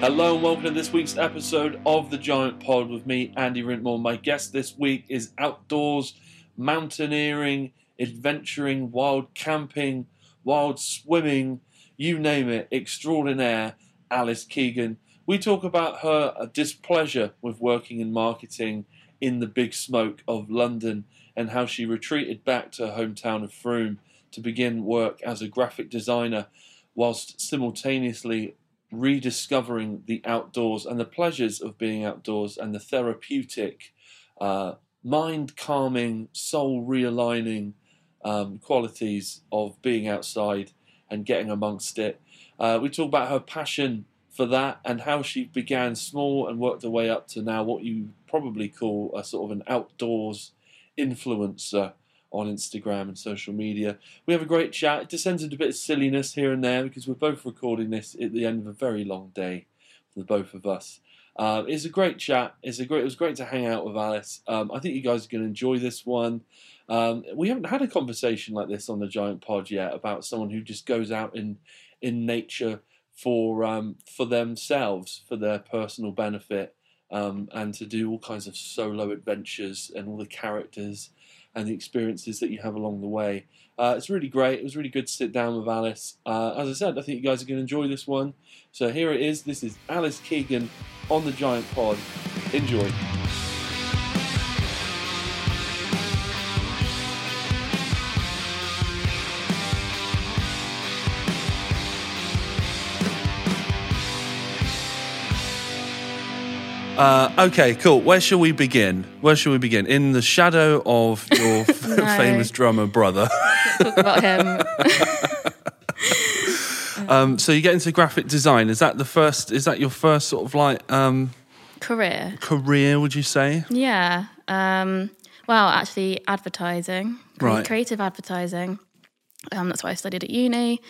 Hello and welcome to this week's episode of the Giant Pod with me, Andy Rintmore. My guest this week is outdoors, mountaineering, adventuring, wild camping, wild swimming, you name it, extraordinaire, Alice Keegan. We talk about her displeasure with working in marketing in the big smoke of London and how she retreated back to her hometown of Frome to begin work as a graphic designer whilst simultaneously rediscovering the outdoors and the pleasures of being outdoors and the therapeutic, uh, mind calming, soul realigning um, qualities of being outside and getting amongst it. Uh, we talk about her passion for that and how she began small and worked her way up to now what you probably call a sort of an outdoors influencer on Instagram and social media. We have a great chat. It descends into a bit of silliness here and there because we're both recording this at the end of a very long day for the both of us. Uh, it's a great chat. It's a great. It was great to hang out with Alice. Um, I think you guys are going to enjoy this one. Um, we haven't had a conversation like this on the Giant Pod yet about someone who just goes out in in nature for um, for themselves, for their personal benefit, um, and to do all kinds of solo adventures and all the characters and the experiences that you have along the way. Uh, it's really great. It was really good to sit down with Alice. Uh, as I said, I think you guys are going to enjoy this one. So here it is. This is Alice Keegan on the Giant Pod. Enjoy. Uh, okay, cool. Where shall we begin? Where shall we begin? In the shadow of your famous drummer brother. Talk about him. Um, so you get into graphic design. Is that the first? Is that your first sort of like um, Career. career? Would you say? Yeah. Um, well, actually, advertising, Right. creative advertising. Um, that's what I studied at uni.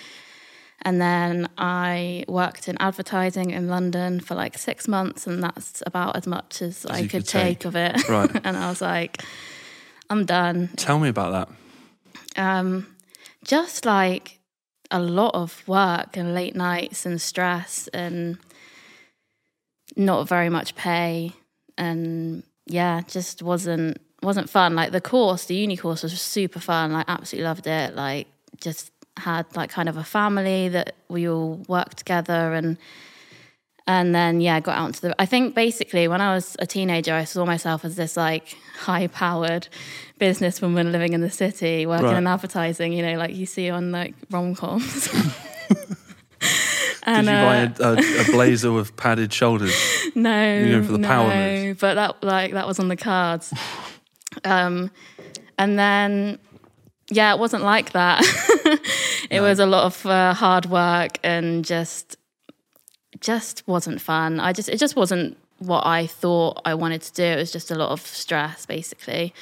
And then I worked in advertising in London for like six months, and that's about as much as, I could could take. take of it. Right. and I was like, I'm done. Tell me about that. Um, just like a lot of work and late nights and stress and not very much pay and yeah just wasn't wasn't fun like the course the uni course was super fun like absolutely loved it like just had like kind of a family that we all worked together and and then yeah got out into the i think basically when i was a teenager i saw myself as this like high powered businesswoman living in the city working Right. in advertising you know like you see on like rom-coms Did and you uh, buy a, a, a blazer with padded shoulders? no You're going for the no, power moves. but that like that was on the cards um and then yeah it wasn't like that. It was a lot of uh, hard work and just just wasn't fun. I just it just wasn't what i thought i wanted to do. It was just a lot of stress basically.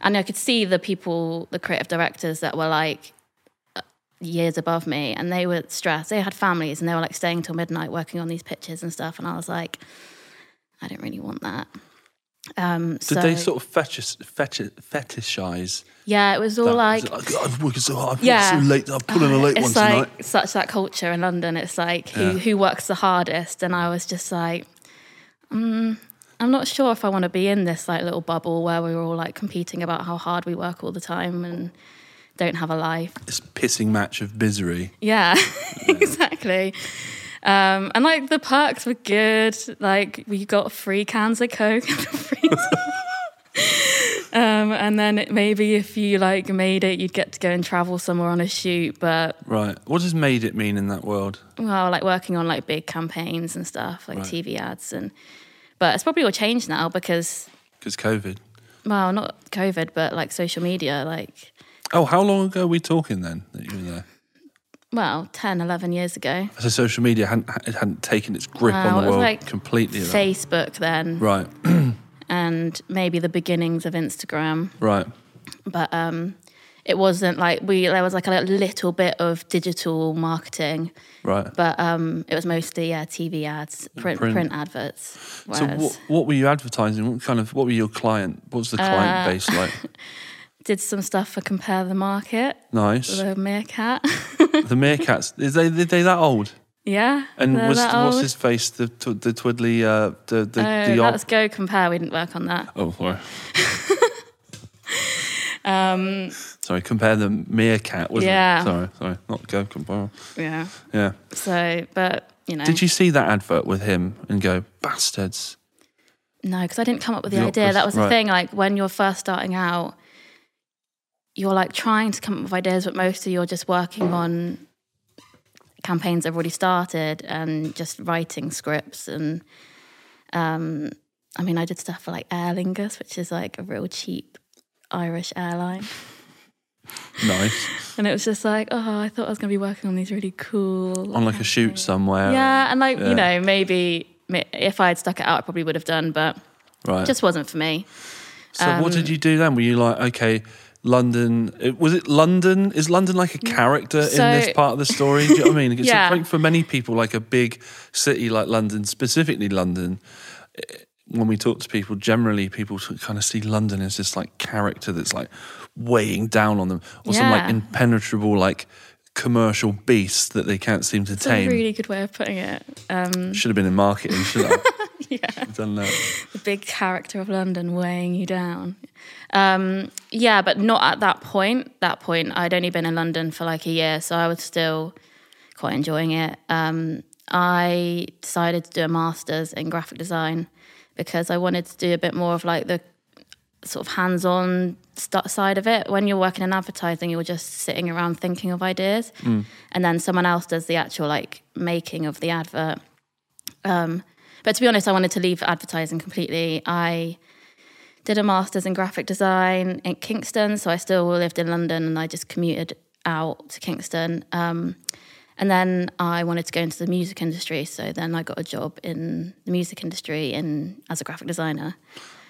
And i could see the people the creative directors that were like uh, years above me and they were stressed. They had families and they were like staying till midnight working on these pictures and stuff and i was like i don't really want that um Did so they sort of fetish, fetish, fetishize? yeah it was all that? like it like, I'm working so hard. I'm Yeah. so late. I'm pulling a late one it's like tonight. such that culture in London. It's like who Yeah. who works the hardest, and I was just like, mm, I'm not sure if I want to be in this like little bubble where we are all like competing about how hard we work all the time and don't have a life. This pissing match of misery. Yeah, exactly. Um, and like the perks were good. Like we got free cans of Coke at the freezer. um, and then it, maybe if you like made it, you'd get to go and travel somewhere on a shoot. But Right. What does made it mean in that world? well, like working on like big campaigns and stuff, like Right. TV ads and. But it's probably all changed now because, Because COVID. well, not COVID, but like social media. Like, Oh, how long ago are we talking then that you were there? Well, 10, 11 years ago. So social media hadn't hadn't taken its grip Wow, on the world like completely. Facebook then, Right. and maybe the beginnings of Instagram. Right. but um it wasn't like we there was like a little bit of digital marketing Right. but um it was mostly yeah tv ads print Print. print, adverts So what, what were you advertising? What kind of what were your client? What was the client Uh, base like? did some stuff for Compare the Market, Nice. the meerkat. the meerkats. Is they are they that old? yeah. And was, what's old. his face? The tw- the twiddly uh the the, Oh, the that's Go Compare. We didn't work on that. Oh, sorry. Um, Sorry, compare the meerkat, wasn't Yeah. it? Sorry, sorry, not go compare. yeah. Yeah. So, but you know, Did you see that advert with him and go bastards? no, because I didn't come up with the, idea. That was the right. thing. Like when you're first starting out, you're like trying to come up with ideas, but mostly you're just working on campaigns that have already started and just writing scripts. And um, I mean, I did stuff for like Aer Lingus, which is like a real cheap Irish airline. Nice And it was just like, oh, I thought I was going to be working on these really cool. on like a shoot somewhere. yeah, and like yeah. you know, maybe if I had stuck it out, I probably would have done, but right. it just wasn't for me. so what did you do then? Were you like, okay, London? Was it London? Is London like a character So- in this part of the story? Do you know what I mean? It's Yeah. like for many people, like a big city like London, specifically London. eh, When we talk to people, generally people kind of see London as this like character that's like weighing down on them, or some like impenetrable like commercial beast that they can't seem to a tame. really good way of putting it. Um, Should have been in marketing, should I? yeah, done that. the big character of London weighing you down. Um, yeah, but not at that point. That point, I'd only been in London for like a year, so I was still quite enjoying it. Um, I decided to do a master's in graphic design because I wanted to do a bit more of like the sort of hands-on st- side of it. When you're working in advertising, you're just sitting around thinking of ideas, and then someone else does the actual like making of the advert. Um, but to be honest, I wanted to leave advertising completely. I did a master's in graphic design in Kingston, so I still lived in London, and I just commuted out to Kingston. Um, and then I wanted to go into the music industry, so then I got a job in the music industry in as a graphic designer.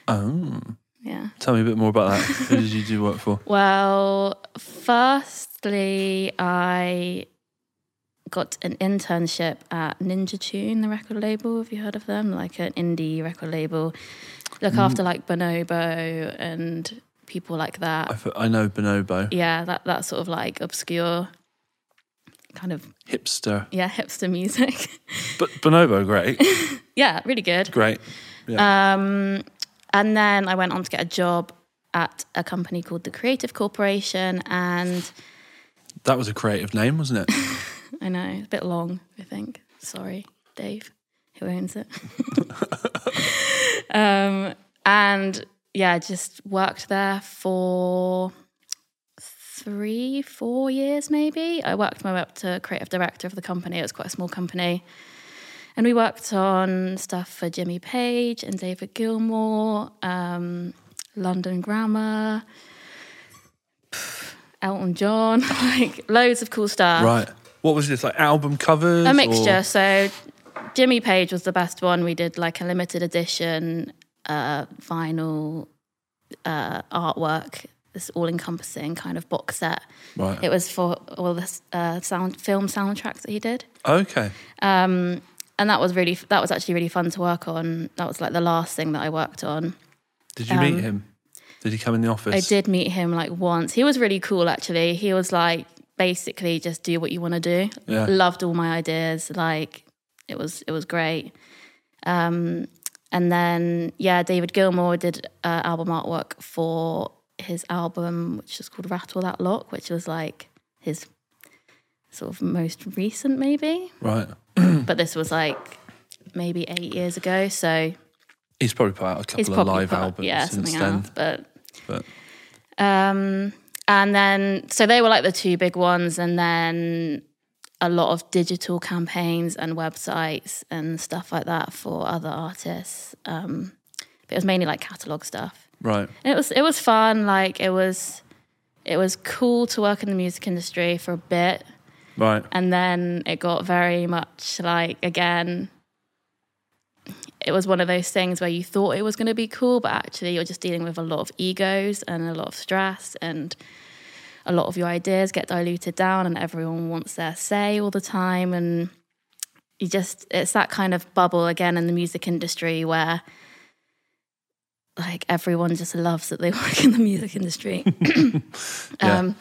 Oh, Yeah. tell me a bit more about that. Who did you do work for? Well, firstly, I got an internship at Ninja Tune, the record label. Have you heard of them? Like an indie record label. Look after like Bonobo and people like that. I know Bonobo, Yeah, that that sort of like obscure kind of hipster, yeah hipster music. but Bonobo, great, yeah, really good. great. Um, and then I went on to get a job at a company called the Creative Corporation, and That was a creative name, wasn't it? I know it's a bit long. I think. Sorry, Dave, who owns it. um, and yeah, just worked there for three, four years maybe. I worked my way up to creative director of the company. It was quite a small company. And we worked on stuff for Jimmy Page and David Gilmour, um, London Grammar, Elton John, like loads of cool stuff. right. What was this like? Album covers? A mixture. or- So Jimmy Page was the best one. We did like a limited edition uh, vinyl uh, artwork, this all encompassing kind of box set. Right. It was for all the uh, sound film soundtracks that he did. okay. Um, and that was really that was actually really fun to work on. That was like the last thing that I worked on. Did you meet him? Did he come in the office? Um, I did meet him like once. He was really cool actually. He was like basically just do what you want to do. Yeah. Loved all my ideas. Like it was it was great. Um and then yeah, David Gilmour did uh, album artwork for his album which is called Rattle That Lock, which was like his sort of most recent maybe. Right. but this was like maybe 8 years ago, so He's probably put out a couple of live albums yeah, since something then. else. But But um, and then so they were like the two big ones, and then a lot of digital campaigns and websites and stuff like that for other artists. Um, but it was mainly like catalog stuff. right. And it was it was fun. Like it was it was cool to work in the music industry for a bit, Right. and then it got very much like again it was one of those things where you thought it was going to be cool but actually you're just dealing with a lot of egos and a lot of stress and a lot of your ideas get diluted down and everyone wants their say all the time and you just it's that kind of bubble again in the music industry where like everyone just loves that they work in the music industry. Yeah. um,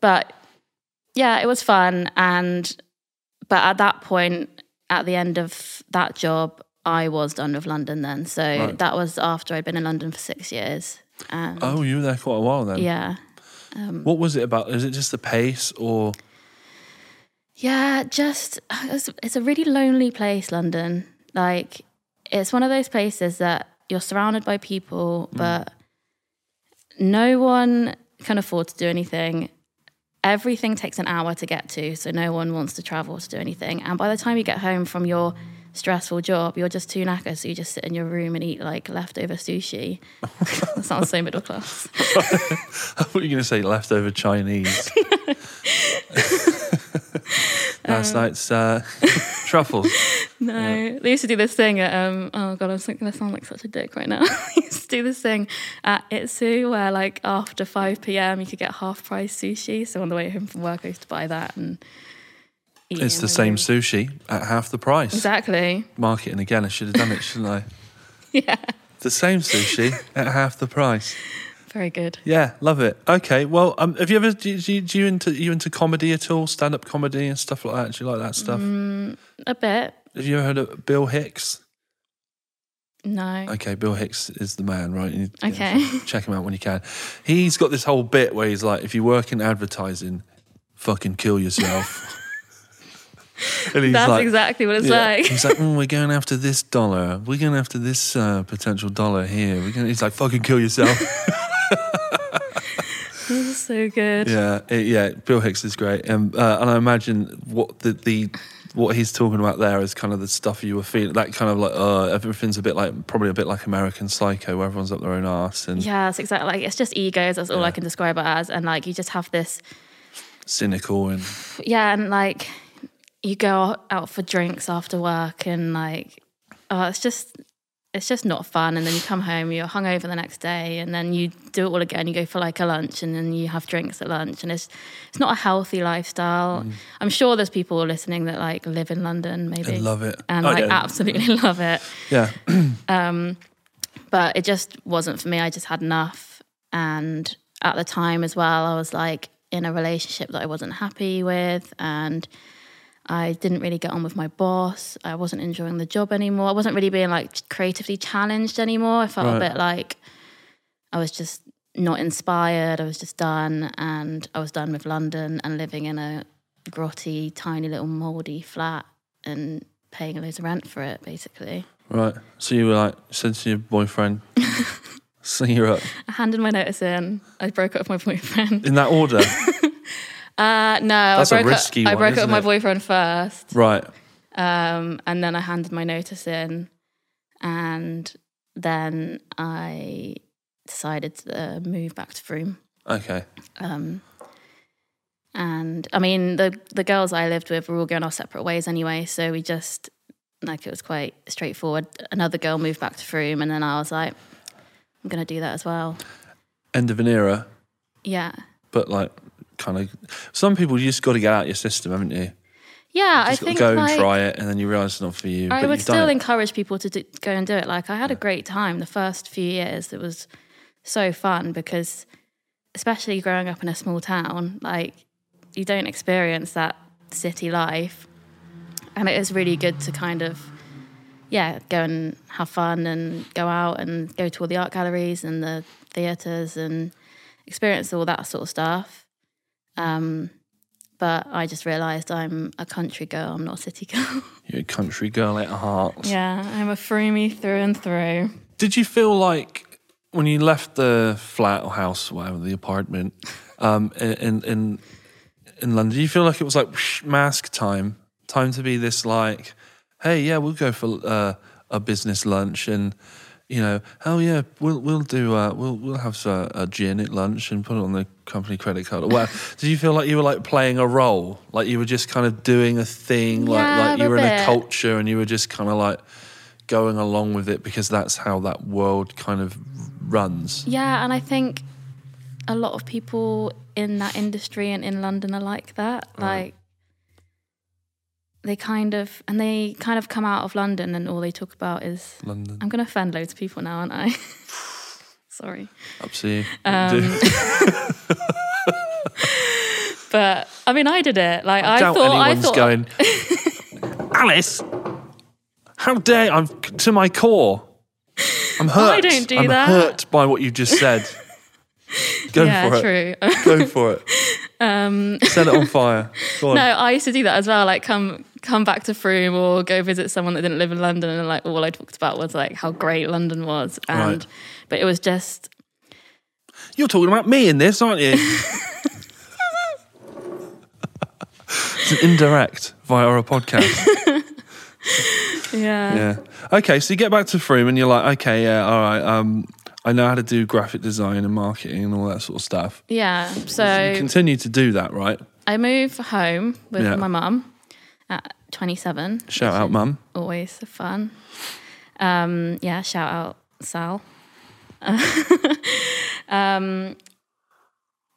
but yeah, it was fun. And, but at that point, at the end of that job, I was done with London then. So Right. that was after I'd been in London for six years. And Oh, you were there quite a while then. yeah. Um, what was it about? Is it just the pace or Yeah, just it's, it's a really lonely place, London. Like it's one of those places that you're surrounded by people, mm. but no one can afford to do anything. Everything takes an hour to get to, so no one wants to travel to do anything. And by the time you get home from your stressful job, you're just too knackered, so you just sit in your room and eat like leftover sushi. that sounds so middle class. I thought you were going to say leftover Chinese. Last night's uh, truffles. No, they used to do this thing at um. Oh god, I'm going to sound like such a dick right now. they used to do this thing at Itsu where like after five p.m. you could get half price sushi. So on the way home from work, I used to buy that and. It's the same sushi at half the price. Exactly. Marketing again. I should have done it, shouldn't I? Yeah. The same sushi at half the price. Very good. Yeah, love it. Okay, well, um, have you ever do, you- do you into you into comedy at all? Stand up comedy and stuff like that. Do you like that stuff? Mm. A bit. Have you ever heard of Bill Hicks? No. Okay, Bill Hicks is the man, right? You- yeah, Okay. check him out when you can. He's got this whole bit where he's like, if you work in advertising, fucking kill yourself. and That's like, exactly what it's yeah. like. He's like, mm, we're going after this dollar. We're going after this uh, potential dollar here. We're going. He's like, fucking kill yourself. this is so good. yeah, it- yeah. Bill Hicks is great, um, uh, and I imagine what the the what he's talking about there is kind of the stuff you were feeling. That kind of like, uh, everything's a bit like probably a bit like American Psycho, where everyone's up their own arse and Yeah, it's exactly like it's just egos. That's all Yeah. I can describe it as. And like you just have this cynical and yeah, and like you go out for drinks after work, and like oh, it's just it's just not fun. And then you come home, you're hungover the next day, and then you do it all again. You go for like a lunch, and then you have drinks at lunch, and it's it's not a healthy lifestyle. I'm sure there's people listening that like live in London, maybe, I love it. and I like don't. absolutely love it. yeah, um but it just wasn't for me. I just had enough. And at the time as well, I was like in a relationship that I wasn't happy with. And I didn't really get on with my boss. I wasn't enjoying the job anymore. I wasn't really being like creatively challenged anymore. I felt Right. a bit like I was just not inspired. I was just done. And I was done with London and living in a grotty, tiny little moldy flat and paying loads of rent for it, basically. right. So you were like said to your boyfriend, "See you up." I handed my notice in. I broke up with my boyfriend. In that order, Uh, no, That's a I broke risky up. I broke up with my it? boyfriend first, right? um, and then I handed my notice in, and then I decided to uh, move back to Frome. Okay. Um, and I mean, the the girls I lived with were all going our separate ways anyway, so we just like it was quite straightforward. Another girl moved back to Frome, and then I was like, I'm gonna do that as well. End of an era, Yeah, but like kind of. Some people you just got to get out of your system, haven't you? yeah. I Just got think go like, and try it, and then you realise it's not for you. I would still encourage people to do, go and do it. Like I had a great time the first few years. It was so fun because, especially growing up in a small town, like you don't experience that city life, and it is really good to kind of, yeah, go and have fun and go out and go to all the art galleries and the theaters and experience all that sort of stuff. Um, but I just realised I'm a country girl. I'm not a city girl. You're a country girl at heart. Yeah, I'm a Froomie through and through. Did you feel like when you left the flat or house, or whatever, the apartment, um, in in in London, do you feel like it was like whoosh, mask time, time to be this like, hey, yeah, we'll go for uh, a business lunch and. You know, oh yeah, we'll we'll do uh, we'll we'll have a, a gin at lunch and put it on the company credit card. Well, did you feel like you were like playing a role, like you were just kind of doing a thing, like Yeah, like you were in a culture and you were just kind of like going along with it because that's how that world kind of runs. Yeah, and I think a lot of people in that industry and in London are like that. Like, they kind of and they kind of come out of London and all they talk about is London. I'm going to offend loads of people now, aren't I? Sorry. Up to you. Um, But I mean, I did it. Like I, I doubt thought. I anyone's thought. going, Alice, how dare I'm to my core. I'm hurt. I don't do I'm that. hurt by what you just said. Go yeah, for it. true. Go for it. Um, Set it on fire. Go on. no, I used to do that as well. Like come come back to Frome or go visit someone that didn't live in London, and like all I talked about was like how great London was, and Right. but it was just You're talking about me in this, aren't you? it's an indirect via a podcast. yeah, Yeah. Okay, so you get back to Frome and you're like, okay, yeah, all right. Um, I know how to do graphic design and marketing and all that sort of stuff. yeah. You So continue to do that, right? I move home with Yeah. my mum at 27. Shout out, mum. always fun. Um, yeah, shout out Sal. um,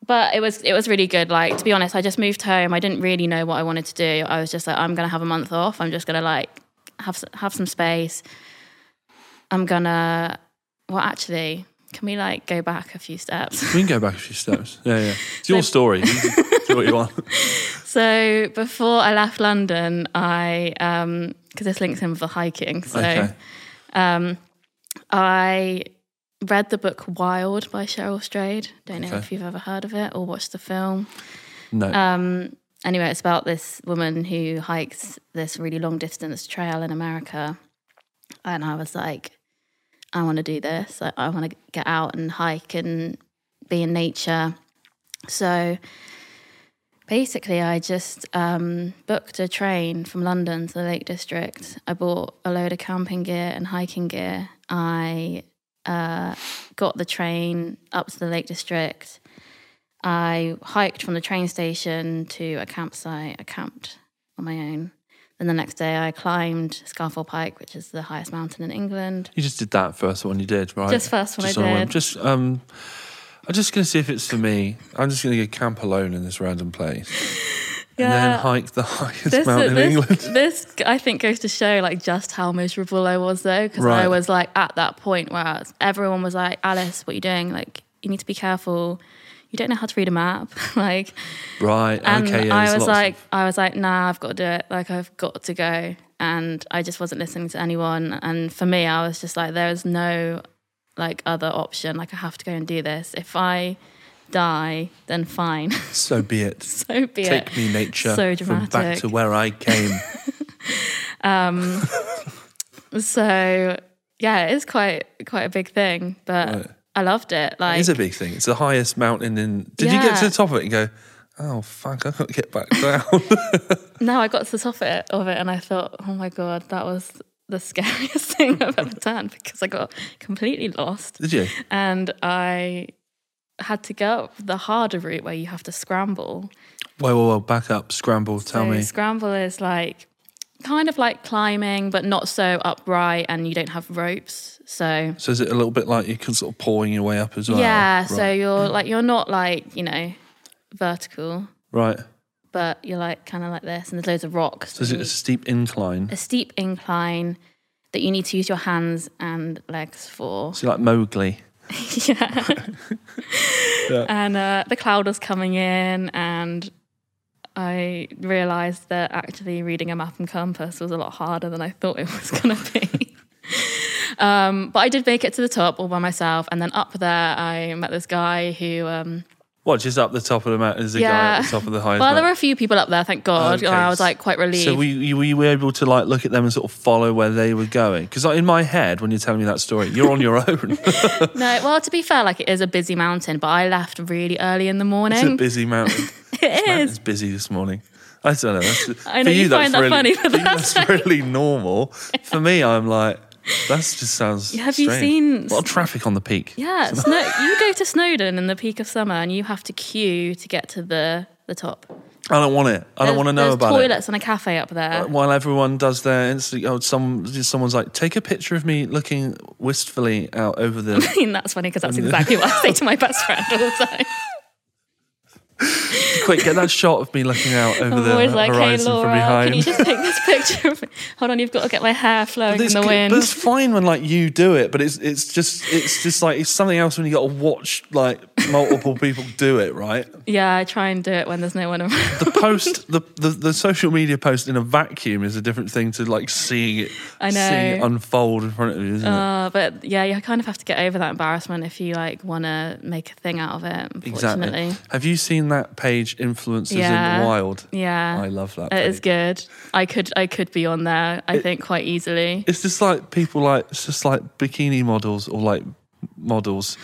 but it was it was really good. Like to be honest, I just moved home. I didn't really know what I wanted to do. I was just like, I'm gonna have a month off. I'm just gonna like have have some space. I'm gonna. Well, actually, can we like go back a few steps? We can go back a few steps. Yeah, yeah. It's your story. Do what you want. So before I left London, I um because this links in with the hiking. So Okay. um I read the book Wild by Cheryl Strayed. Don't know Okay. if you've ever heard of it or watched the film. No. Um anyway, it's about this woman who hikes this really long distance trail in America. And I was like, I want to do this. I, I want to get out and hike and be in nature. So basically, I just um, booked a train from London to the Lake District. I bought a load of camping gear and hiking gear. I uh, got the train up to the Lake District. I hiked from the train station to a campsite. I camped on my own. Then the next day, I climbed Scafell Pike, which is the highest mountain in England. you just did that first one you did, right? Just first one I on a whim. did. Just um, I'm just gonna see if it's for me. I'm just gonna go camp alone in this random place, and then hike the highest This, mountain in England. this, this, I think, goes to show like just how miserable I was though, because Right. I was like at that point where everyone was like, "Alice, what are you doing? Like, you need to be careful. You don't know how to read a map." like, Right. and okay. Yeah. I was like, of- I was like, "Nah, I've got to do it. Like, I've got to go." And I just wasn't listening to anyone. And for me, I was just like, there is no like other option. Like, I have to go and do this. If I die, then fine. so be it. so be it. Take me, nature, So from back to where I came. um. So yeah, it is quite quite a big thing, but Right. I loved it. Like it's a big thing. It's the highest mountain in. Did you get to the top of it and go? Oh fuck! I can't get back down. no, I got to the top of it, of it, and I thought, oh my god, that was the scariest thing I've ever done because I got completely lost, Did you? and I had to go up the harder route where you have to scramble. Whoa, whoa, whoa! Back up, scramble. Tell so me. scramble is like kind of like climbing, but not so upright, and you don't have ropes. So So is it a little bit like you can sort of pawing your way up as well? yeah, so you're like you're not like you know vertical. right. but you're like kind of like this, and there's loads of rocks. So is it a steep incline? a steep incline that you need to use your hands and legs for. So like Mowgli. yeah. And uh, the cloud was coming in, and I realised that actually reading a map and compass was a lot harder than I thought it was going to be. um, but I did make it to the top all by myself, and then up there I met this guy who. Um, What? Just up the top of the mountain? Is the guy at the top of the highest well, there were a few people up there, thank God, Okay. I was like quite relieved. So were you, were you able to like look at them and sort of follow where they were going? Because like, in my head, when you're telling me that story, you're on your own. No, well, to be fair, like it is a busy mountain, but I left really early in the morning. it's a busy mountain. it is. It's busy this morning. I don't know. I know for you that's find that really, funny, but that's that's really normal. For me, I'm like, that just sounds. Have you seen- a lot of traffic on the peak? Yeah, Sno- you go to Snowdon in the peak of summer, and you have to queue to get to the the top. I don't want it. I don't want to know there's about toilets and a cafe up there. Uh, while everyone does their Insta, oh, some someone's like, take a picture of me looking wistfully out over the. I mean, that's funny because that's exactly what I say to my best friend all the time. quick, get that shot of me looking out over I'm the always like, hey horizon Laura, from behind. can you just take this picture of me? Hold on, you've got to get my hair flowing in the good- wind. But it's fine when like you do it, but it's it's just it's just like it's something else when you got to watch like multiple people do it, right? Yeah, I try and do it when there's no one around. The post, the, the the social media post in a vacuum is a different thing to like seeing it, I seeing it unfold in front of you, isn't it? Uh, but yeah, you kind of have to get over that embarrassment if you like want to make a thing out of it. Unfortunately, Exactly. Have you seen that page, Influencers in the Wild? yeah, I love that. it is page. good. I could I could be on there. I think quite easily. It's just like people like it's just like bikini models or like models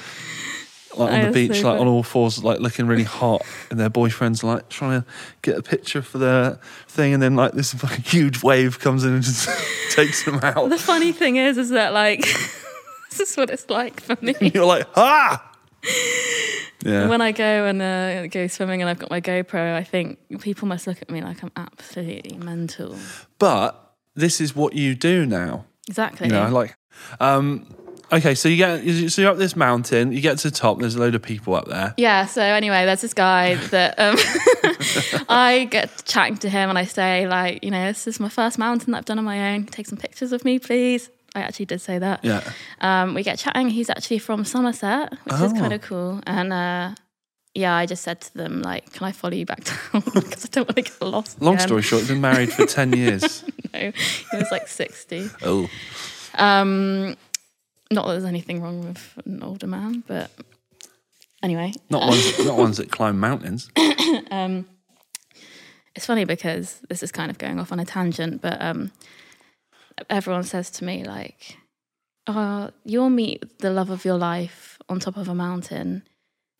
like on the beach, so like on all fours, like looking really hot, and their boyfriends like trying to get a picture for their thing, and then like this fucking huge wave comes in and just takes them out. The funny thing is, is that like this is what it's like for me. You're like, ah, yeah. When I go and uh, go swimming and I've got my GoPro, I think people must look at me like I'm absolutely mental. but this is what you do now. Exactly. You know, like, um, okay, so you get so you're up this mountain, you get to the top. There's a load of people up there. Yeah, so anyway, there's this guy that um, I get chatting to him and I say, like, you know, this is my first mountain that I've done on my own. Take some pictures of me, please. I actually did say that. Yeah. Um, we get chatting. He's actually from Somerset, which is Oh. kind of cool. And uh, yeah, I just said to them, like, can I follow you back down? Because I don't want to get lost. Long again. story short, been married for ten years. No, he was like 60. Oh. Um, not that there's anything wrong with an older man, but anyway. Not ones, not ones that climb mountains. um, it's funny because this is kind of going off on a tangent, but um, everyone says to me like, "Oh, you'll meet the love of your life on top of a mountain,"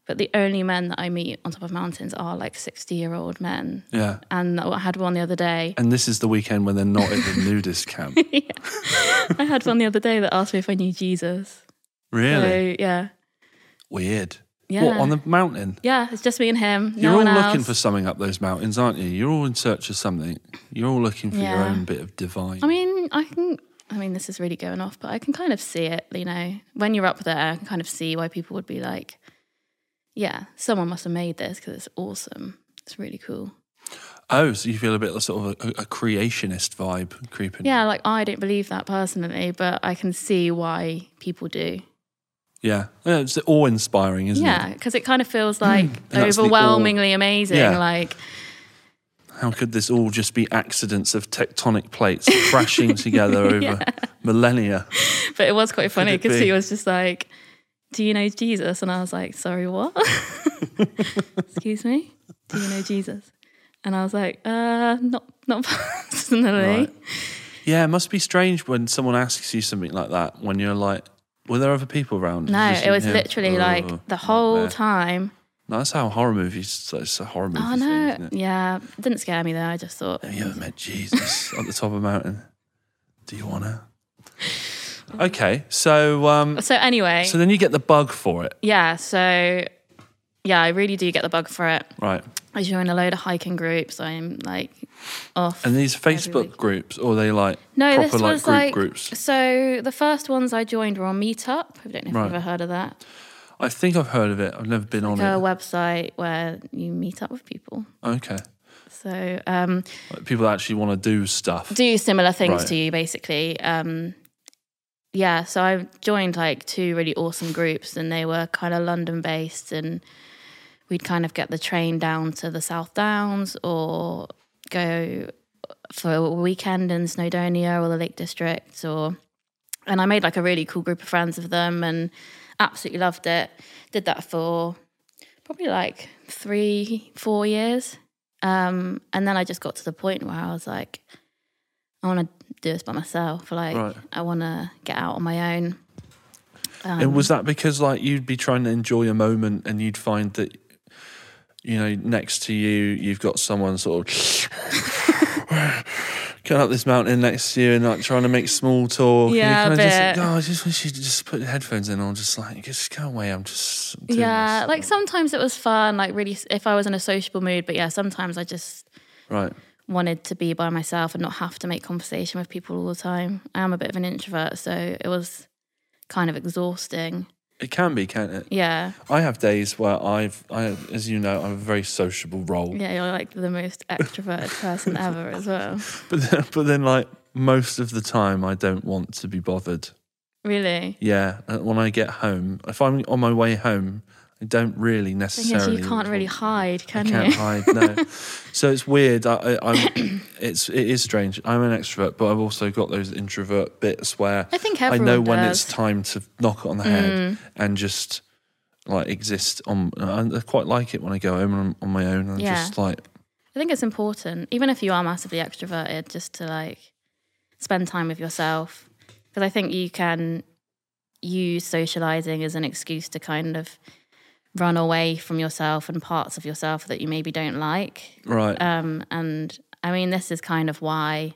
but the only men that I meet on top of mountains are like sixty-year-old men. Yeah. And I had one the other day. And this is the weekend when they're not at the nudist camp. I had one the other day that asked me if I knew Jesus. Really? So yeah, Weird. Yeah. What, on the mountain? yeah, it's just me and him. You're no all looking else. for something up those mountains, aren't you? You're all in search of something. You're all looking for your own bit of divine. I mean, I can. I mean, this is really going off, but I can kind of see it. You know, when you're up there, I can kind of see why people would be like, "Yeah, someone must have made this because it's awesome. It's really cool." oh, so you feel a bit of sort of a, a creationist vibe creeping. Yeah, like I don't believe that personally, but I can see why people do. Yeah. Yeah, It's awe inspiring, isn't Yeah, it? Yeah, because it kind of feels like that's overwhelmingly amazing. Yeah. Like, How could this all just be accidents of tectonic plates crashing together over millennia? but it was quite funny because be? he was just like, "Do you know Jesus?" And I was like, "Sorry, what? Excuse me? Do you know Jesus?" And I was like, "Uh, not not personally." Right. Yeah, it must be strange when someone asks you something like that when you're like, were there other people around? No, it was him? literally Oh, like the whole nightmare. time. No, that's how horror movies. It's a horror movie. Oh thing, no, isn't it? yeah, it didn't scare me though. I just thought, Have you ever met Jesus at the top of a mountain? Do you want to? Okay, so um, so anyway, so then you get the bug for it, yeah, so yeah, I really do get the bug for it. right? I join a load of hiking groups. I'm like off. And these Facebook groups, or are they like No, proper this like was group like groups? so. The first ones I joined were on Meetup. I don't know if Right. you've ever heard of that. I think I've heard of it. I've never been on Like a it. website where you meet up with people. Okay, So um, like people actually want to do stuff. do similar things Right. to you, basically. Um, yeah, so I joined like two really awesome groups, and they were kind of London based, and we'd kind of get the train down to the South Downs or go for a weekend in Snowdonia or the Lake District, or and I made like a really cool group of friends of them, and absolutely loved it. Did that for probably like three, four years. Um, and then I just got to the point where I was like, I want to do this by myself. Like, Right. I want to get out on my own. Um, and was that because like you'd be trying to enjoy a moment and you'd find that you know next to you you've got someone sort of going up this mountain next to you and like trying to make small talk. and Yeah, you a kinda just, oh, I just wish you'd just put your headphones in or just like just go away. I'm just yeah, this." like sometimes it was fun, like really, if I was in a sociable mood. But yeah, sometimes I just right. wanted to be by myself and not have to make conversation with people all the time. I am a bit of an introvert, so it was kind of exhausting. It can be, can't it? Yeah, I have days where I've, I, as you know, I'm a very sociable role. yeah, you're like the most extroverted person ever as well. But then, but then, like most of the time, I don't want to be bothered. Really? Yeah, when I get home, if I'm on my way home, I don't really necessarily. you can't really hide, I can can't you? hide. No, so it's weird. I, I, I'm. It's it is strange. I'm an extrovert, but I've also got those introvert bits where I think I know when it's time to knock it on the head Mm. and just like exist on. I quite like it when I go home and I'm on my own and Yeah. just like I think it's important, even if you are massively extroverted, just to like spend time with yourself. Because I think you can use socializing as an excuse to kind of run away from yourself and parts of yourself that you maybe don't like. right. Um, and I mean, this is kind of why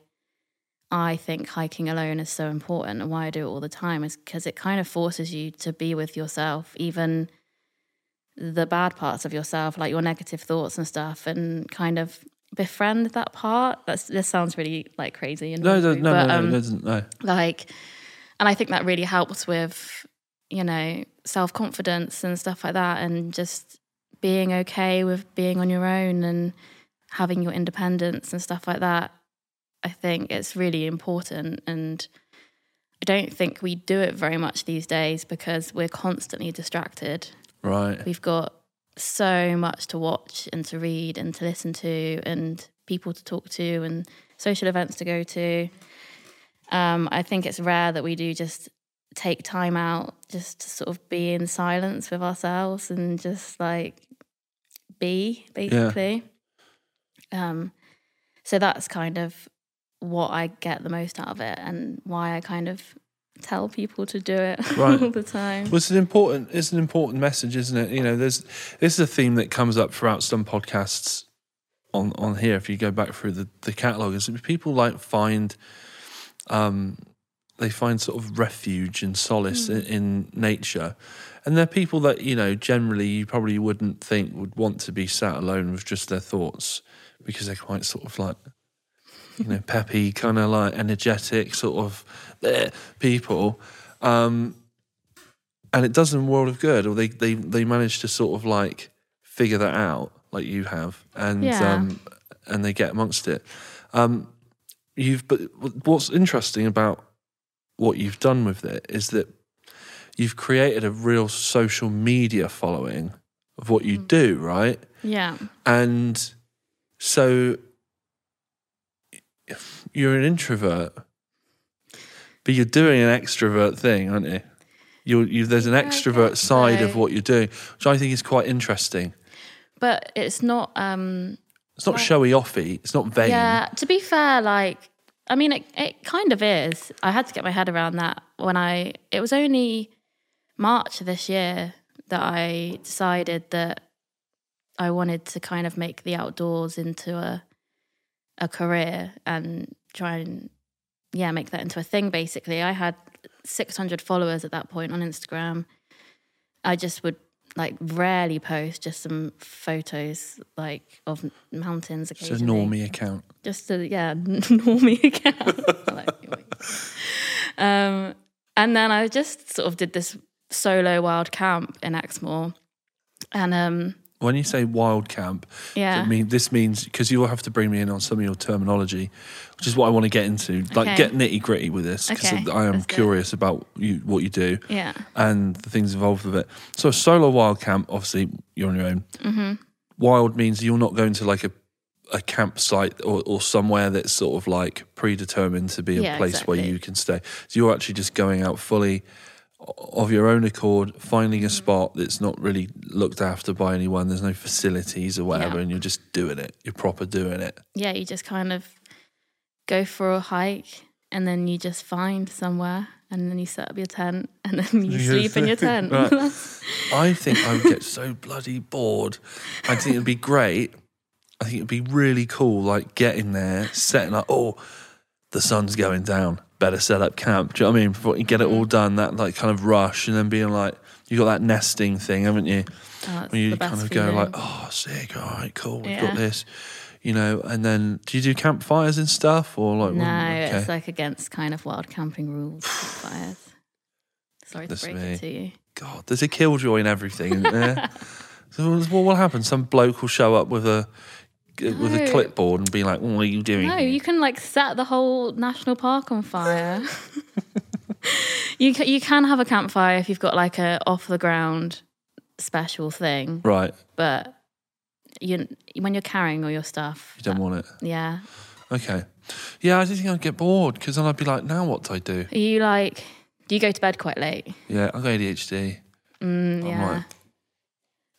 I think hiking alone is so important and why I do it all the time is because it kind of forces you to be with yourself, even the bad parts of yourself, like your negative thoughts and stuff, and kind of befriend that part. That's this sounds really like crazy and no, no, no, but, no, no, um, it doesn't. No. like and i think that really helps with you know self-confidence and stuff like that and just being okay with being on your own and having your independence and stuff like that i think it's really important. And i don't think we do it very much these days because we're constantly distracted. Right. we've got so much to watch and to read and to listen to and people to talk to and social events to go to. Um, i think it's rare that we do just take time out just to sort of be in silence with ourselves and just like be basically um, so that's kind of what i get the most out of it and why i kind of tell people to do it Right. all the time Well, it's an important it's an important message, isn't it? You know, there's this is a theme that comes up throughout some podcasts on on here. If you go back through the the catalog, is people like find um they find sort of refuge and solace in, in nature, and they're people that you know generally you probably wouldn't think would want to be sat alone with just their thoughts because they're quite sort of like you know peppy, kind of like energetic sort of eh, people. Um, and it does them a world of good, or they they they manage to sort of like figure that out, like you have, and Yeah. um, and they get amongst it. Um, you've but what's interesting about what you've done with it is that you've created a real social media following of what you do, right? yeah And so you're an introvert, but you're doing an extrovert thing, aren't you? You, you there's an extrovert side of what you're doing, which I think is quite interesting. but it's not um It's not Right. showy offy. It's not vain. yeah to be fair like i mean it, it kind of is. I had to get my head around that when i it was only march of this year that i decided that i wanted to kind of make the outdoors into a a career and try and yeah make that into a thing basically. I had 600 followers at that point on instagram. I just would like rarely post just some photos like of mountains It's a normie account. just a yeah normie account. Um and then i just sort of did this solo wild camp in exmoor. And um When you say wild camp, yeah I mean this means because you will have to bring me in on some of your terminology, which is what I want to get into. Like Okay. get nitty gritty with this because Okay, I am it. curious about you, what you do. yeah and the things involved with it. So, a solo wild camp, obviously, you're on your own. hmm Wild means you're not going to like a, a campsite or, or somewhere that's sort of like predetermined to be a Yeah, place where you can stay. So, you're actually just going out fully of your own accord, finding a spot that's not really looked after by anyone. There's no facilities or whatever, Yeah. and you're just doing it. You're proper doing it. yeah you just kind of go for a hike and then you just find somewhere and then you set up your tent and then you Yeah, sleep in your tent right. I think I would get so bloody bored. I think it'd be great. I think it'd be really cool, like getting there, setting up. Oh, the sun's going down. Better set up camp. Do you know what I mean? Before you get it all mm. done, that like kind of rush, and then being like, you got that nesting thing, haven't you? Oh, you kind of go feeling. like, oh, sick. All right, cool. We've Yeah. got this. You know, and then do you do campfires and stuff, or like? no okay. it's like against kind of wild camping rules fires sorry to break me. it to you God, there's a killjoy in everything. Isn't there? so what will happen? Some bloke will show up with a with a clipboard and be like, "What are you doing?" No, you can like set the whole national park on fire. you can, you can have a campfire if you've got like a off the ground special thing, Right, but you when you're carrying all your stuff, you don't want it. yeah. Okay. Yeah, I didn't think I'd get bored because then I'd be like, "Now what do I do?" Are you like? Do you go to bed quite late? Yeah, I've got ADHD. Mm, yeah. like,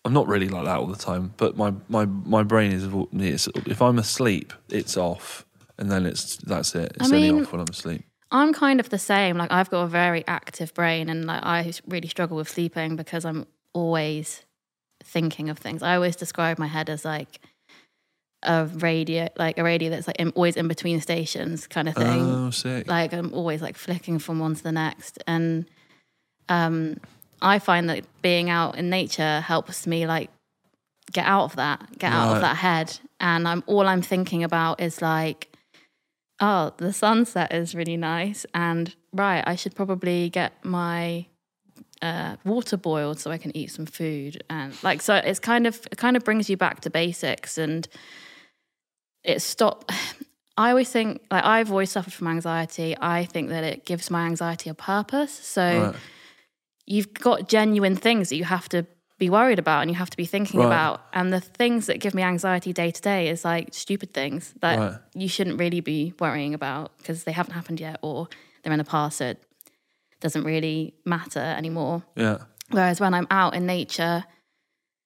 I'm not really like that all the time, but my my my brain is if I'm asleep, it's off, and then it's that's it. It's I only off when I'm asleep. I'm kind of the same. Like I've got a very active brain, and like I really struggle with sleeping because I'm always thinking of things. I always describe my head as like a radio, like a radio that's like in, always in between stations, kind of thing. Oh, sick. like I'm always like flicking from one to the next, and um, I find that being out in nature helps me like get out of that, get out Right. of that head, and I'm all I'm thinking about is like, oh, the sunset is really nice, and right, I should probably get my uh, water boiled so I can eat some food, and like so, it's kind of it kind of brings you back to basics, and it stop. I always think like I've always suffered from anxiety. I think that it gives my anxiety a purpose. So Right. You've got genuine things that you have to be worried about and you have to be thinking Right. about. And the things that give me anxiety day to day is like stupid things that Right. you shouldn't really be worrying about because they haven't happened yet or they're in the past, so it doesn't really matter anymore. Yeah. Whereas when I'm out in nature,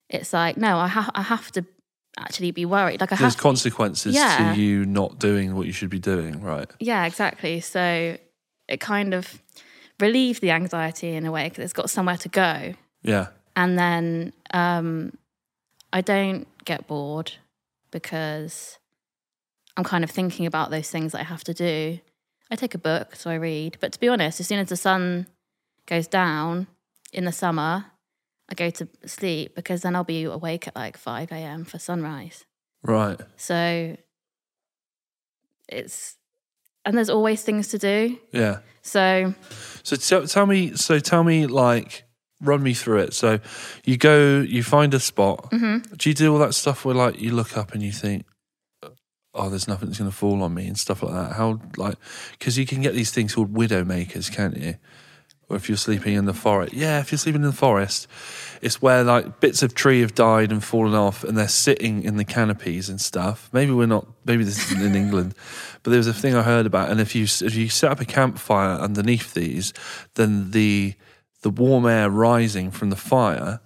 it's like, no, I, ha- I have to actually be worried. Like I There's have consequences Yeah. to you not doing what you should be doing, right? Yeah, exactly. So it kind of relieves the anxiety in a way because it's got somewhere to go. Yeah. And then um, I don't get bored because I'm kind of thinking about those things that I have to do. I take a book, so I read. But to be honest, as soon as the sun goes down in the summer, I go to sleep because then I'll be awake at like 5 a.m. for sunrise. Right. So it's, and there's always things to do. Yeah. So So tell tell me. So tell me, like, run me through it. So you go, you find a spot. Mm-hmm. Do you do all that stuff where, like, you look up and you think, "Oh, there's nothing that's going to fall on me" and stuff like that? How, like, because you can get these things called widow makers, can't you? Or if you're sleeping in the forest, yeah, if you're sleeping in the forest, it's where like bits of tree have died and fallen off, and they're sitting in the canopies and stuff. Maybe we're not. Maybe this isn't in England, but there was a thing I heard about. And if you if you set up a campfire underneath these, then the the warm air rising from the fire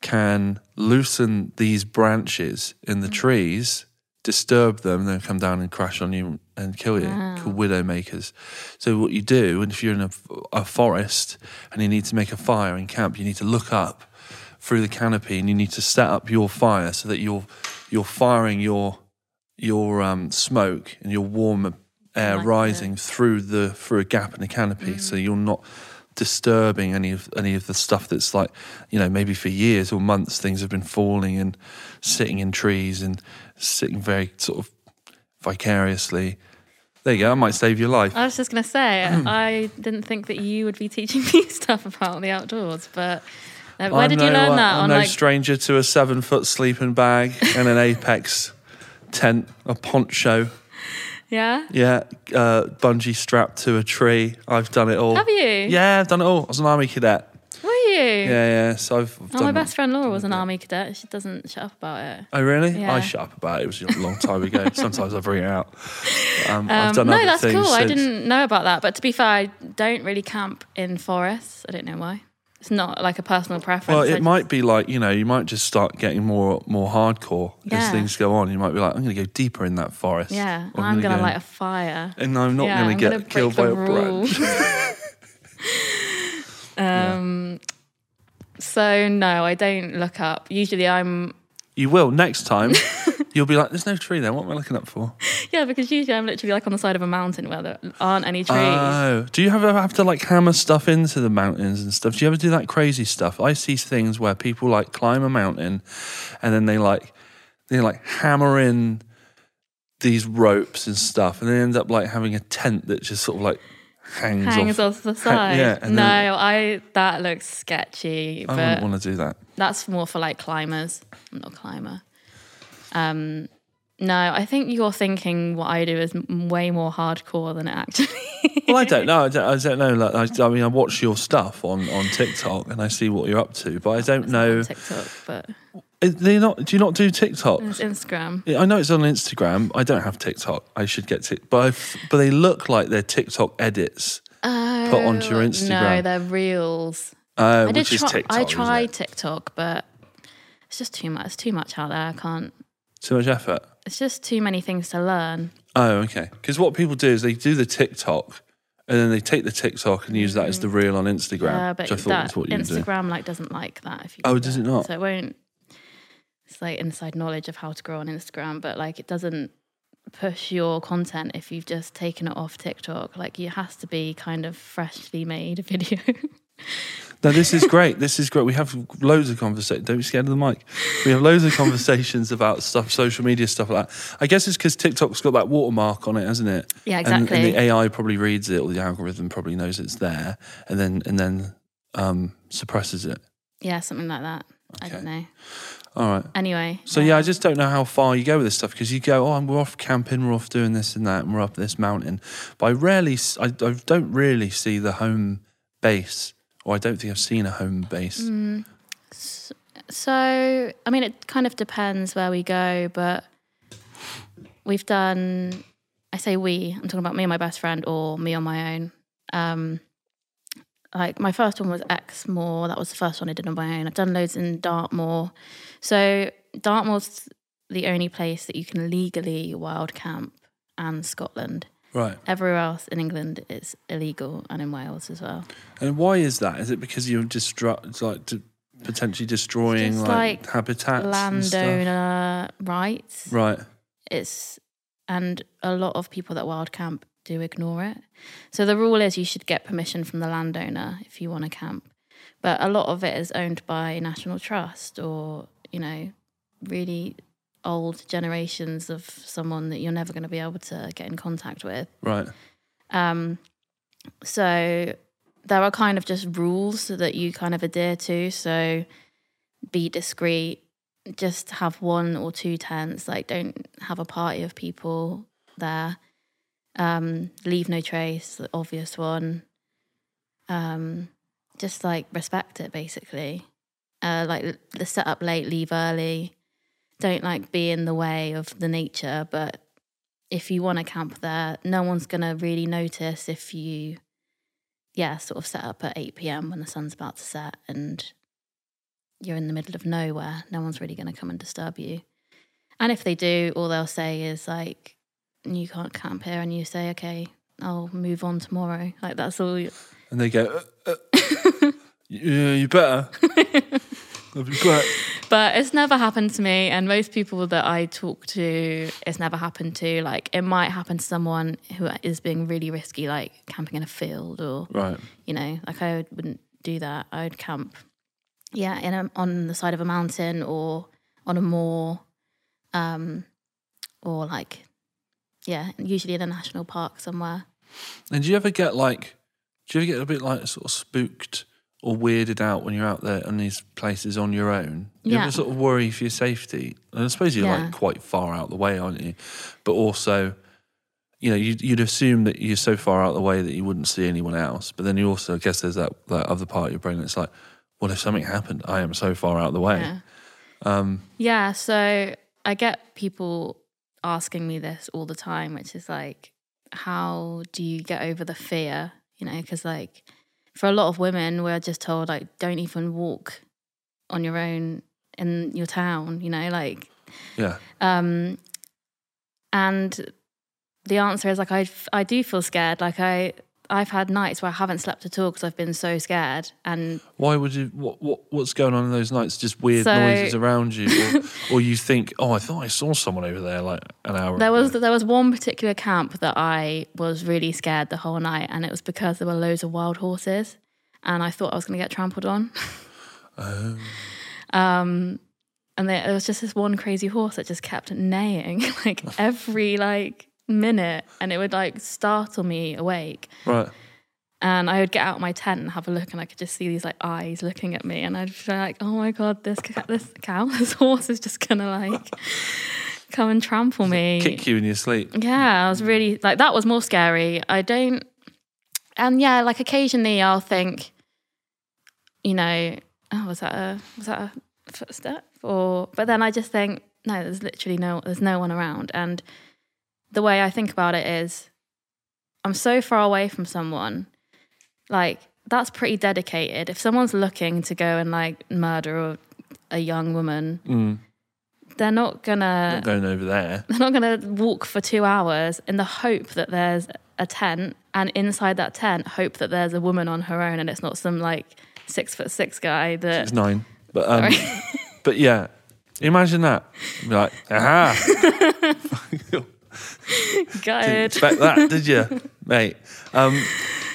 can loosen these branches in the mm. trees, disturb them, and then come down and crash on you and kill you. Called widow makers. So what you do, and if you're in a, a forest and you need to make a fire in camp, you need to look up through the canopy and you need to set up your fire so that you're you're firing your your um, smoke and your warm air like rising through the through a gap in the canopy, so you're not disturbing any of any of the stuff that's like you know maybe for years or months things have been falling and sitting in trees and sitting very sort of vicariously. There you go. I might save your life. I was just going to say, I didn't think that you would be teaching me stuff about the outdoors, but uh, where I'm did no, you learn that? I'm On no like, stranger to a seven foot sleeping bag and an Apex tent, a poncho. yeah? Yeah, uh, bungee strapped to a tree. I've done it all. Have you? Yeah, I've done it all. I was an army cadet. You? Yeah, yeah. So I've, I've Oh, my best friend Laura was an army cadet. She doesn't shut up about it. Oh, really? Yeah. I shut up about it. It was a long time ago. Sometimes I bring it out. Um, I've Um, no, that's cool. I didn't know about that. But to be fair, I don't really camp in forests. I don't know why. It's not like a personal preference. Well, it just- might be like you know, you might just start getting more more hardcore as things go on. You might be like, I'm going to go deeper in that forest. Yeah, Or I'm, gonna, go- light a fire. and I'm not yeah, going I'm to gonna get killed by a branch. um, So no, I don't look up. Usually, I'm You will next time. you'll be like, "There's no tree there. What am I looking up for?" yeah, because usually I'm literally like on the side of a mountain where there aren't any trees. Oh, do you ever have to like hammer stuff into the mountains and stuff? Do you ever do that crazy stuff? I see things where people like climb a mountain, and then they like they like hammer in these ropes and stuff, and they end up like having a tent that just sort of like hangs, hangs off. off the side. yeah, no, then- I that looks sketchy, I wouldn't want to do that. that's more for like climbers. I'm not a climber. Um, no, I think you're thinking what I do is way more hardcore than it actually. Well, I don't know. I don't, I don't know. Like, I, I mean, I watch your stuff on, on TikTok and I see what you're up to, but I don't know. TikTok, but you not? Do you not do TikTok? it's Instagram. Yeah, I know it's on Instagram. I don't have TikTok. I should get Tik, but I've, but they look like they're TikTok edits put onto your Instagram. No, they're reels. uh, I did which is try. TikTok. I tried it? TikTok, but it's just too much. It's too much out there. I can't. Too much effort. It's just too many things to learn. Oh, okay. Because what people do is they do the TikTok, and then they take the TikTok and use that as the mm. reel on Instagram. Yeah, but which I thought was what you. Instagram like doesn't like that. If you Oh, does it not? So it won't. It's like inside knowledge of how to grow on Instagram, but like it doesn't push your content if you've just taken it off TikTok. Like it has to be kind of freshly made video. No, this is great. This is great. We have loads of conversations. Don't be scared of the mic. We have loads of conversations about stuff, social media stuff like that. I guess it's because TikTok's got that watermark on it, hasn't it? Yeah, And- And, the AI probably reads it, or the algorithm probably knows it's there, and then and then um, suppresses it. yeah, something like that. I don't know. All right. Anyway. So yeah, I just don't know how far you go with this stuff because you go, oh, we're off camping, we're off doing this and that, and we're up this mountain. But I rarely, I don't really see the home base, or I don't think I've seen a home base. Mm. So, I mean, it kind of depends where we go, but we've done, I say we, I'm talking about me and my best friend or me on my own. Um, like my first one was Exmoor. That was the first one I did on my own. I've done loads in Dartmoor. So Dartmoor's the only place that you can legally wild camp and Scotland. Right. Everywhere else in England it's illegal and in Wales as well. And why is that? Is it because you're destru- like de- potentially destroying like, like habitats and stuff? Landowner rights. Right. it's and a lot of people that wild camp do ignore it. So the rule is you should get permission from the landowner if you want to camp. But a lot of it is owned by National Trust or, you know, really old generations of someone that you're never going to be able to get in contact with. Right. Um, so there are kind of just rules that you kind of adhere to. So be discreet, just have one or two tents. Like don't have a party of people there. Um, leave no trace, the obvious one. Um, just like respect it basically. Uh, like the set up late, leave early. Don't like be in the way of the nature, but if you want to camp there, no one's going to really notice if you, yeah, sort of set up at 8 p.m. when the sun's about to set and you're in the middle of nowhere. No one's really going to come and disturb you. And if they do, all they'll say is like, you can't camp here. And you say, okay, I'll move on tomorrow. Like, that's all. You... And they go, uh, uh, yeah, you better. I'll be back. But it's never happened to me. And most people that I talk to, it's never happened to. Like, it might happen to someone who is being really risky, like camping in a field or Right. you know, like I wouldn't do that. I would camp, yeah, in a, on the side of a mountain or on a moor, um, or like, yeah, usually in a national park somewhere. And do you ever get like, do you ever get a bit like sort of spooked or weirded out when you're out there on these places on your own? You Yeah. ever sort of worry for your safety? And I suppose you're Yeah. like quite far out the way, aren't you? But also, you know, you'd, you'd assume that you're so far out the way that you wouldn't see anyone else. But then you also, I guess there's that, that other part of your brain that's like, well, if something happened, I am so far out the way. Yeah. Um, Yeah, so I get people asking me this all the time, which is like, how do you get over the fear? You know, because like for a lot of women, we're just told like, don't even walk on your own in your town. You know, like yeah. Um, and the answer is like I I do feel scared. Like I I've had nights where I haven't slept at all because I've been so scared. And Why would you? What, what what's going on in those nights? Just weird So- noises around you, or, or you think, oh, I thought I saw someone over there like an hour. there ago. was there was one particular camp that I was really scared the whole night, and it was because there were loads of wild horses, and I thought I was going to get trampled on. Oh. Um, and there, there was just this one crazy horse that just kept neighing like every like minute, and it would like startle me awake. Right. And I would get out my tent and have a look, and I could just see these like eyes looking at me, and I'd be like, oh my god, this ca- this cow, this horse is just gonna like come and trample me. Kick you in your sleep. Yeah, I was really like that was more scary. I don't and yeah, like occasionally I'll think, you know, oh was that a was that a footstep? Or but then I just think, no, there's literally no there's no one around. And the way I think about it is I'm so far away from someone, like that's pretty dedicated. If someone's looking to go and like murder a young woman, Mm. they're not gonna Not going over there. they're not to walk for two hours in the hope that there's a tent, and inside that tent, hope that there's a woman on her own, and it's not some like six foot six guy that. It's nine. But um, but yeah, imagine that. Be like, aha, Good. didn't expect that, did you, mate? Um,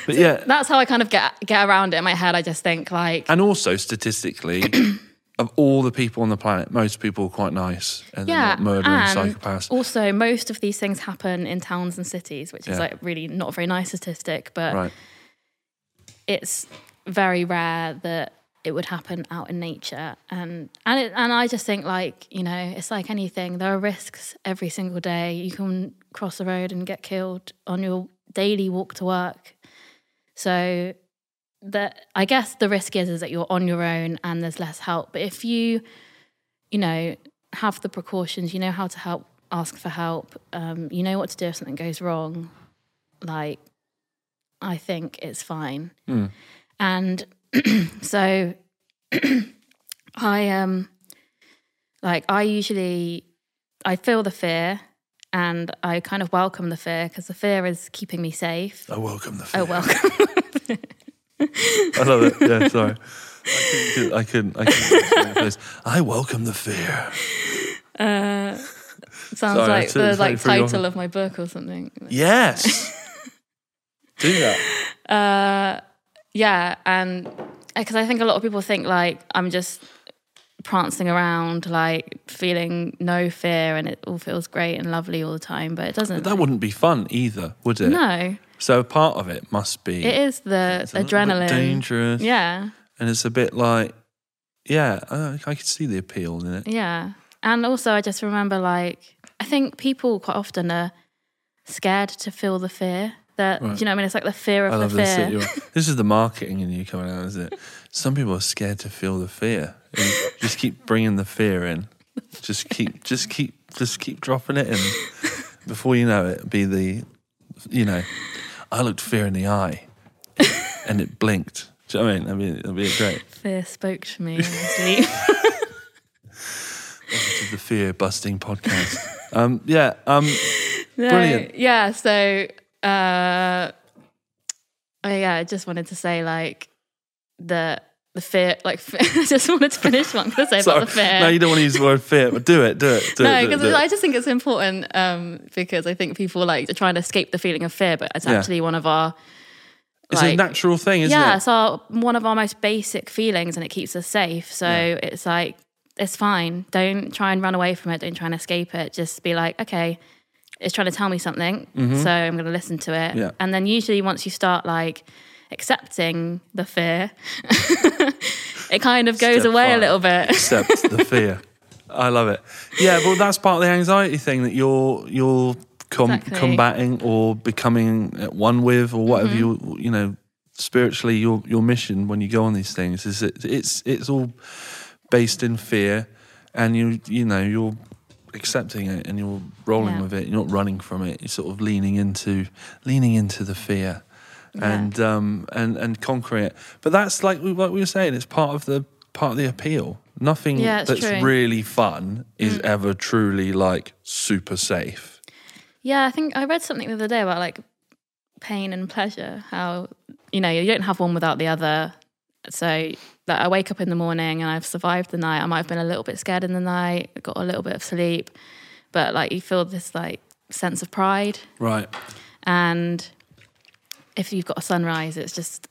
but yeah, That's how I kind of get get around it in my head. I just think like, and also statistically, of all the people on the planet, most people are quite nice and yeah, not murdering and psychopaths. also most of these things happen in towns and cities, which is Yeah. like really not a very nice statistic, but Right. it's very rare that it would happen out in nature. And and it, and I just think like you know it's like anything. There are risks every single day. You can cross the road and get killed on your daily walk to work. So that I guess the risk is is that you're on your own and there's less help. But if you you know have the precautions you know how to help ask for help um, you know what to do if something goes wrong like I think it's fine. Mm. and so I um like I usually I feel the fear and I kind of welcome the fear because the fear is keeping me safe. I welcome the fear. Oh, welcome. I love it. Yeah, sorry. I couldn't. I couldn't. I, I, I welcome the fear. uh, sounds Sorry, like took- the like it through your- title of my book or something. Yes. Do that. Uh, yeah, and uh, because I think a lot of people think like I'm just prancing around, like feeling no fear, and it all feels great and lovely all the time, but it doesn't. That wouldn't be fun either, would it? no, So part of it must be it is the it's a bit adrenaline. dangerous. Yeah, and it's a bit like, yeah, I, I could see the appeal in it. yeah, and also I just remember like I think people quite often are scared to feel the fear. That Right. do you know I mean? It's like the fear of I the love this. fear. You're, this is the marketing in you coming out, isn't it? Some people are scared to feel the fear. And just keep bringing the fear in. Just keep, just keep, just keep dropping it in. Before you know it, be the, you know, I looked fear in the eye, and it blinked. Do you know what I mean? I mean, it'll be great. Fear spoke to me in my sleep. Welcome to the fear busting podcast. Um, yeah. Um, No, Brilliant. Yeah. So, uh, oh, yeah, I just wanted to say like the the fear. Like, I just wanted to finish what I'm going to say sorry. about the fear. No, you don't want to use the word fear, but do it. Do it. Do no, it. because. I just think it's important um, because I think people like to try and escape the feeling of fear, but it's Yeah. actually one of our It's a natural thing, isn't yeah, it? Yeah, it's our one of our most basic feelings, and it keeps us safe. So Yeah. it's like it's fine. Don't try and run away from it. Don't try and escape it. Just be like, okay, it's trying to tell me something, so I'm going to listen to it. Mm-hmm. Yeah. And then usually once you start like accepting the fear, it kind of goes Step away a little bit. accept the fear. I love it. Yeah, well, that's part of the anxiety thing that you're you're com- Exactly. combating or becoming at one with, or whatever Mm-hmm. you you know spiritually your your mission when you go on these things is it, it's it's all based in fear, and you you know you're accepting it and you're rolling Yeah. with it. You're not running from it. You're sort of leaning into leaning into the fear. Yeah. And um and and conquering it, but that's like we, like we were saying. It's part of the part of the appeal. Nothing Yeah, that's true. Mm. really fun is ever truly like super safe. Yeah, I think I read something the other day about like pain and pleasure. How you know you don't have one without the other. So that I wake up in the morning and I've survived the night. I might have been a little bit scared in the night, got a little bit of sleep, but like you feel this like sense of pride. Right. And if you've got a sunrise, it's just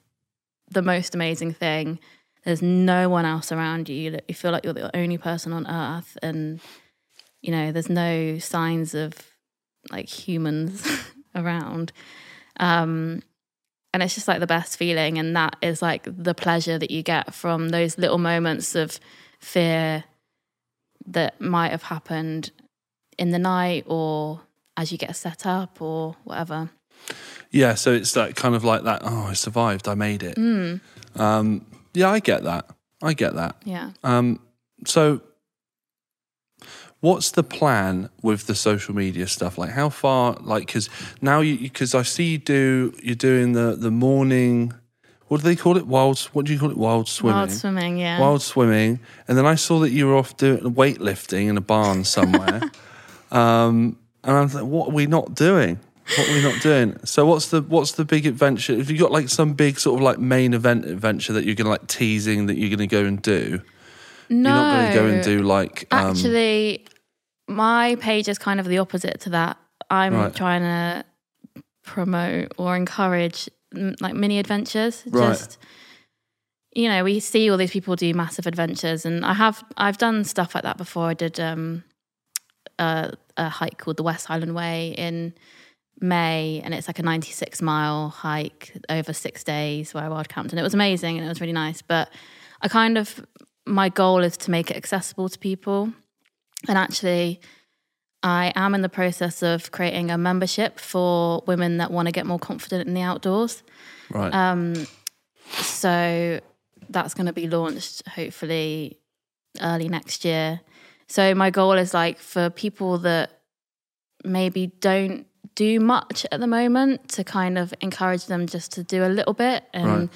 the most amazing thing. There's no one else around you. You feel like you're the only person on earth, and you know there's no signs of like humans around. Um, and it's just like the best feeling and that is like the pleasure that you get from those little moments of fear that might have happened in the night or as you get set up or whatever Yeah, so it's that kind of like that. Oh, I survived. I made it. Mm. Um, yeah, I get that. I get that. yeah Um, so, what's the plan with the social media stuff? Like, how far? Like, because now you because I see you do you're doing the the morning. What do they call it? Wild. What do you call it? Wild swimming. wild swimming yeah Wild swimming, and then I saw that you were off doing weightlifting in a barn somewhere. um, and I was like, "What are we not doing? What are we not doing?" So, what's the what's the big adventure? Have you got like some big sort of like main event adventure that you're gonna like teasing that you're gonna go and do? no You're not gonna go and do like um, Actually, my page is kind of the opposite to that. I'm Right. trying to promote or encourage like mini adventures. Right. Just you know, we see all these people do massive adventures, and I have I've done stuff like that before. I did um, a, a hike called the West Highland Way in May, and it's like a 96 mile hike over six days where I wild camped, and it was amazing and it was really nice. But I kind of my goal is to make it accessible to people, and actually. I am in the process of creating a membership for women that want to get more confident in the outdoors. right, Um, so that's going to be launched hopefully early next year. So my goal is like for people that maybe don't do much at the moment to kind of encourage them just to do a little bit and Right.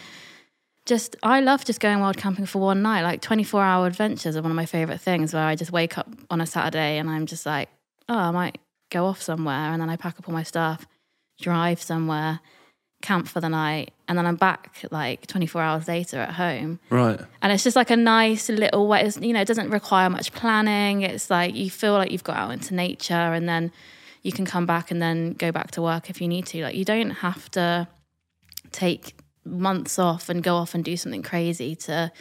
Just I love just going wild camping for one night. Like 24 hour adventures are one of my favorite things where I just wake up on a Saturday and I'm just like, oh, I might go off somewhere and then I pack up all my stuff, drive somewhere, camp for the night, and then I'm back like 24 hours later at home. right, And it's just like a nice little way, it's, you know, it doesn't require much planning. It's like you feel like you've got out into nature and then you can come back and then go back to work if you need to. Like you don't have to take months off and go off and do something crazy to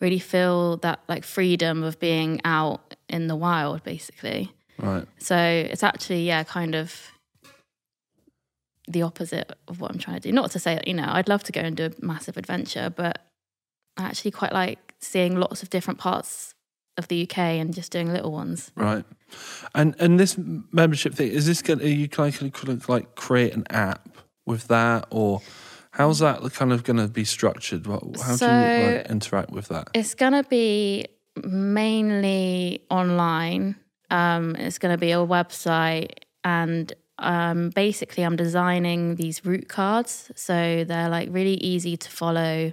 really feel that like freedom of being out in the wild, basically. right. So it's actually, yeah, kind of the opposite of what I'm trying to do. Not to say you know, I'd love to go and do a massive adventure, but I actually quite like seeing lots of different parts of the UK and just doing little ones. Right. And and this membership thing is this going? Are you kind of to like create an app with that, or how's that kind of going to be structured? How do you like, interact with that? It's going to be mainly online. Um, it's going to be a website, and um, basically, I'm designing these route cards. So they're like really easy to follow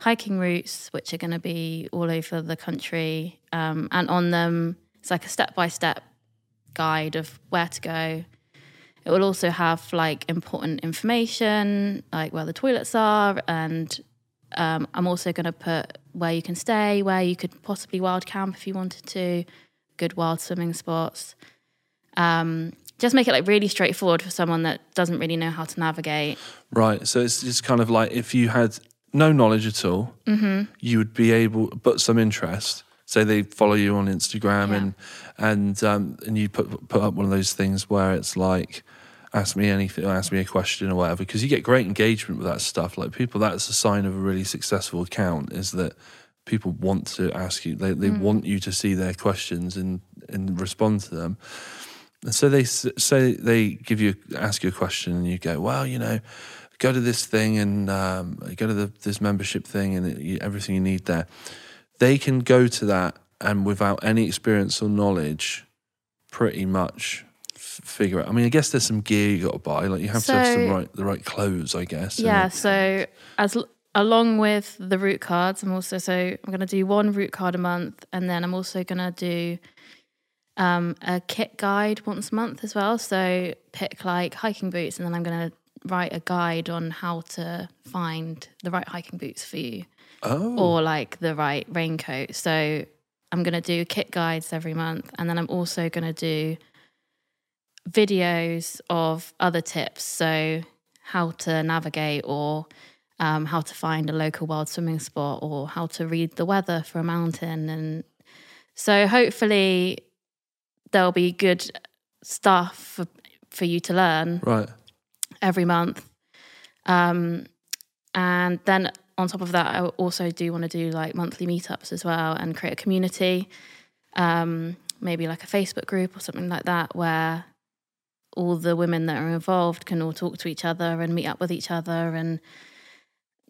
hiking routes, which are going to be all over the country. Um, and on them, it's like a step by step guide of where to go. It will also have like important information, like where the toilets are, and um, I'm also going to put where you can stay, where you could possibly wild camp if you wanted to, good wild swimming spots. Um, just make it like really straightforward for someone that doesn't really know how to navigate. Right. So it's just kind of like if you had no knowledge at all, Mm-hmm. you would be able, but some interest. Say they follow you on Instagram Yeah. and and um, and you put put up one of those things where it's like, ask me anything, ask me a question or whatever, because you get great engagement with that stuff. Like people, that's a sign of a really successful account is that people want to ask you, they they want you to see their questions and and respond to them. And so they say they give you ask you a question and you go, well, you know, go to this thing and um, go to the, this membership thing and it, you, everything you need there. They can go to that and without any experience or knowledge, pretty much figure out. I mean, I guess there's some gear you got to buy. Like you have to have some right the right clothes, I guess. Yeah. So as along with the route cards, I'm also so I'm going to do one route card a month, and then I'm also going to do um, a kit guide once a month as well. So pick like hiking boots, and then I'm going to write a guide on how to find the right hiking boots for you, oh, or like the right raincoat. So I'm going to do kit guides every month, and then I'm also going to do videos of other tips. So how to navigate or um, how to find a local wild swimming spot or how to read the weather for a mountain. And so hopefully there'll be good stuff for, for you to learn right. every month. Um, and then on top of that, I also do want to do like monthly meetups as well and create a community, um, maybe like a Facebook group or something like that, where all the women that are involved can all talk to each other and meet up with each other and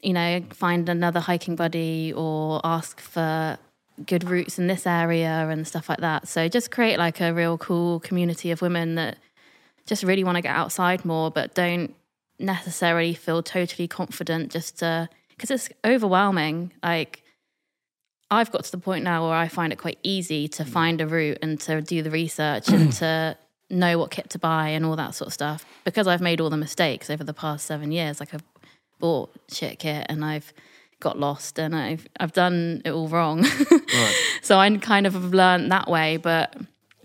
you know find another hiking buddy or ask for good routes in this area and stuff like that. So just create like a real cool community of women that just really want to get outside more but don't necessarily feel totally confident just to because it's overwhelming. Like I've got to the point now where I find it quite easy to mm. find a route and to do the research and to know what kit to buy and all that sort of stuff because I've made all the mistakes over the past seven years. Like I've bought shit kit and I've got lost and I've I've done it all wrong. Right. so I kind of have learned that way, but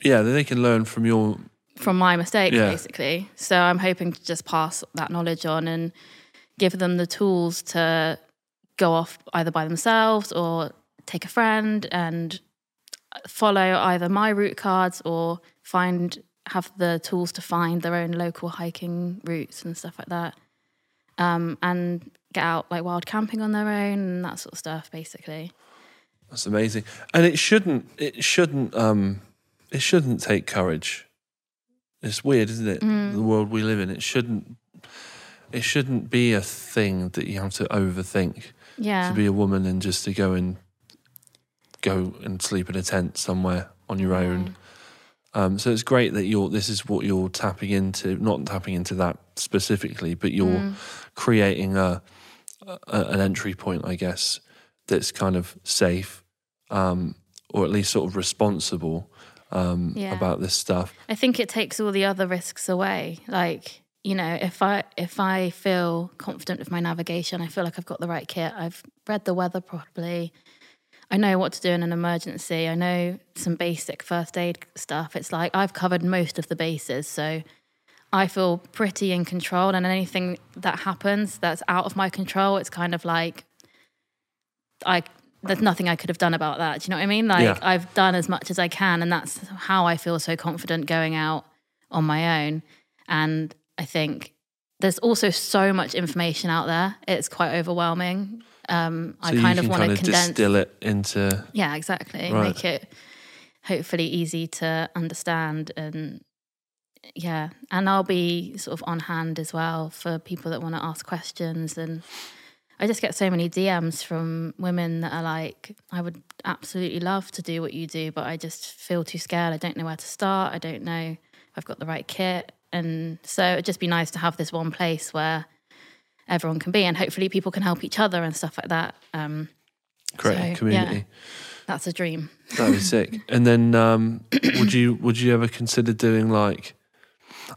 Yeah, they can learn from your. from my mistakes Yeah. basically. So I'm hoping to just pass that knowledge on and give them the tools to go off either by themselves or take a friend and follow either my route cards or find have the tools to find their own local hiking routes and stuff like that. Um, and get out like wild camping on their own and that sort of stuff basically. That's amazing, and it shouldn't. It shouldn't. Um, it shouldn't take courage. It's weird, isn't it? The world we live in. It shouldn't. It shouldn't be a thing that you have to overthink Yeah. to be a woman and just to go and go and sleep in a tent somewhere on your own. Um, so it's great that you're. This is what you're tapping into. Not tapping into that specifically, but you're creating a, a an entry point, I guess, that's kind of safe, um, or at least sort of responsible um, Yeah. about this stuff. I think it takes all the other risks away. Like, you know, if I if I feel confident with my navigation, I feel like I've got the right kit. I've read the weather properly. I know what to do in an emergency. I know some basic first aid stuff. It's like I've covered most of the bases, so I feel pretty in control. And anything that happens that's out of my control, it's kind of like I there's nothing I could have done about that. Do you know what I mean? Like Yeah. I've done as much as I can, and that's how I feel so confident going out on my own. And I think there's also so much information out there; it's quite overwhelming. Um, So I kind of want to condense. distill it into Yeah, exactly. Right. Make it hopefully easy to understand and yeah, and I'll be sort of on hand as well for people that want to ask questions and I just get so many DMs from women that are like I would absolutely love to do what you do but I just feel too scared. I don't know where to start. I don't know if I've got the right kit and so it'd just be nice to have this one place where everyone can be and hopefully people can help each other and stuff like that. Um So, yeah. community. that's a dream. That'd be sick. And then, um, would you would you ever consider doing like?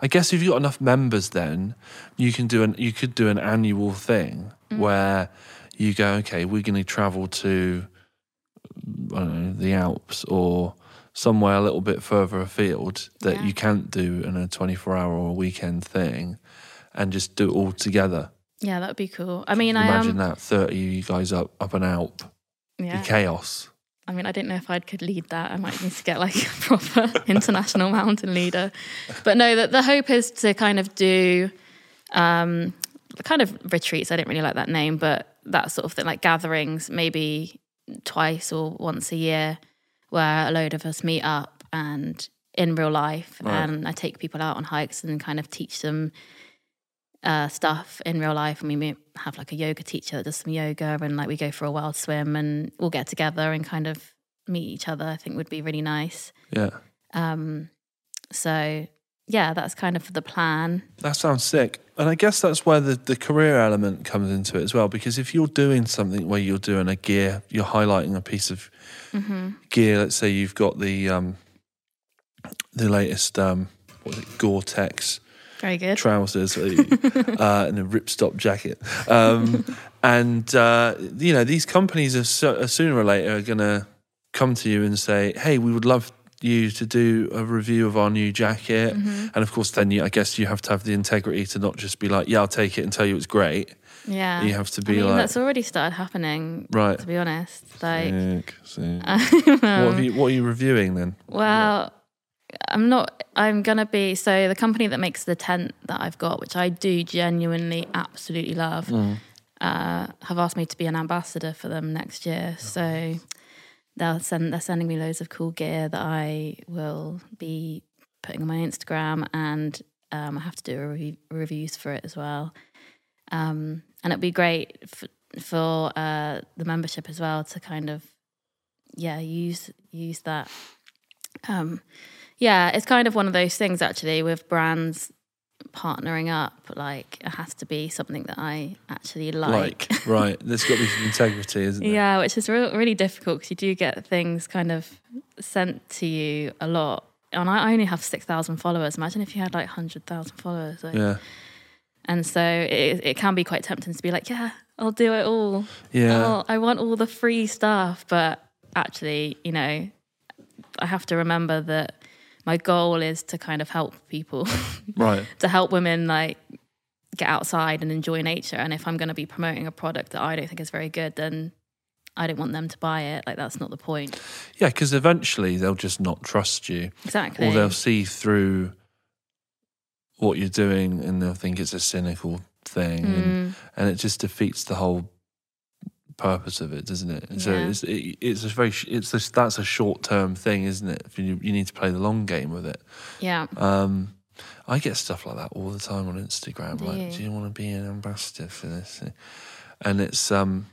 I guess if you've got enough members, then you can do an you could do an annual thing where you go, okay, we're going to travel to I don't know the Alps or somewhere a little bit further afield that Yeah. you can't do in a twenty four hour or a weekend thing, and just do it all together. Yeah, that would be cool. I mean, I um, Imagine am. that thirty of you guys up up an Alp, Yeah. the chaos. I mean, I don't know if I could lead that. I might need to get like a proper international mountain leader. But no, that the hope is to kind of do um, kind of retreats. I don't really like that name, but that sort of thing, like gatherings, maybe twice or once a year, where a load of us meet up and in real life, Right. and I take people out on hikes and kind of teach them uh, stuff in real life. And we have like a yoga teacher that does some yoga, and like we go for a wild swim, and we'll get together and kind of meet each other. I think would be really nice. Yeah. Um, so yeah, that's kind of the plan. That sounds sick. And I guess that's where the, the career element comes into it as well. Because if you're doing something where you're doing a gear, you're highlighting a piece of gear. Let's say you've got the um, the latest um, what is it, Gore-Tex Very good. trousers uh, and a ripstop jacket. Um, and, uh, you know, these companies are so, uh, sooner or later are going to come to you and say, hey, we would love you to do a review of our new jacket. Mm-hmm. And of course, then you, I guess you have to have the integrity to not just be like, yeah, I'll take it and tell you it's great. Yeah, You have to I be mean, like, that's already started happening. right. To be honest, like, Sick, sick. what, have you, what are you reviewing then? well, I'm not. I'm gonna be. So the company that makes the tent that I've got, which I do genuinely, absolutely love, Mm. uh, have asked me to be an ambassador for them next year. So they'll send. They're sending me loads of cool gear that I will be putting on my Instagram, and um, I have to do a review, reviews for it as well. Um, and it'd be great for, for uh, the membership as well to kind of yeah use use that um yeah it's kind of one of those things actually with brands partnering up like it has to be something that i actually like, Like, right. There's got to be some integrity, isn't there? yeah which is re- really difficult because you do get things kind of sent to you a lot and i only have 6000 followers imagine if you had like 100000 followers like, Yeah. and so it, it can be quite tempting to be like yeah i'll do it all Yeah. I want all the free stuff, but actually, you know, I have to remember that my goal is to kind of help people, Right. to help women like get outside and enjoy nature. And if I'm going to be promoting a product that I don't think is very good, then I don't want them to buy it. Like that's not the point. Yeah, because eventually they'll just not trust you, Exactly. or they'll see through what you're doing, and they'll think it's a cynical thing, and, Mm, and it just defeats the whole purpose of it, doesn't it? And So Yeah. it's it, it's a very it's a, that's a short term thing, isn't it? You, you need to play the long game with it. yeah. Um, I get stuff like that all the time on Instagram. Do like, you? do you want to be an ambassador for this? And it's um,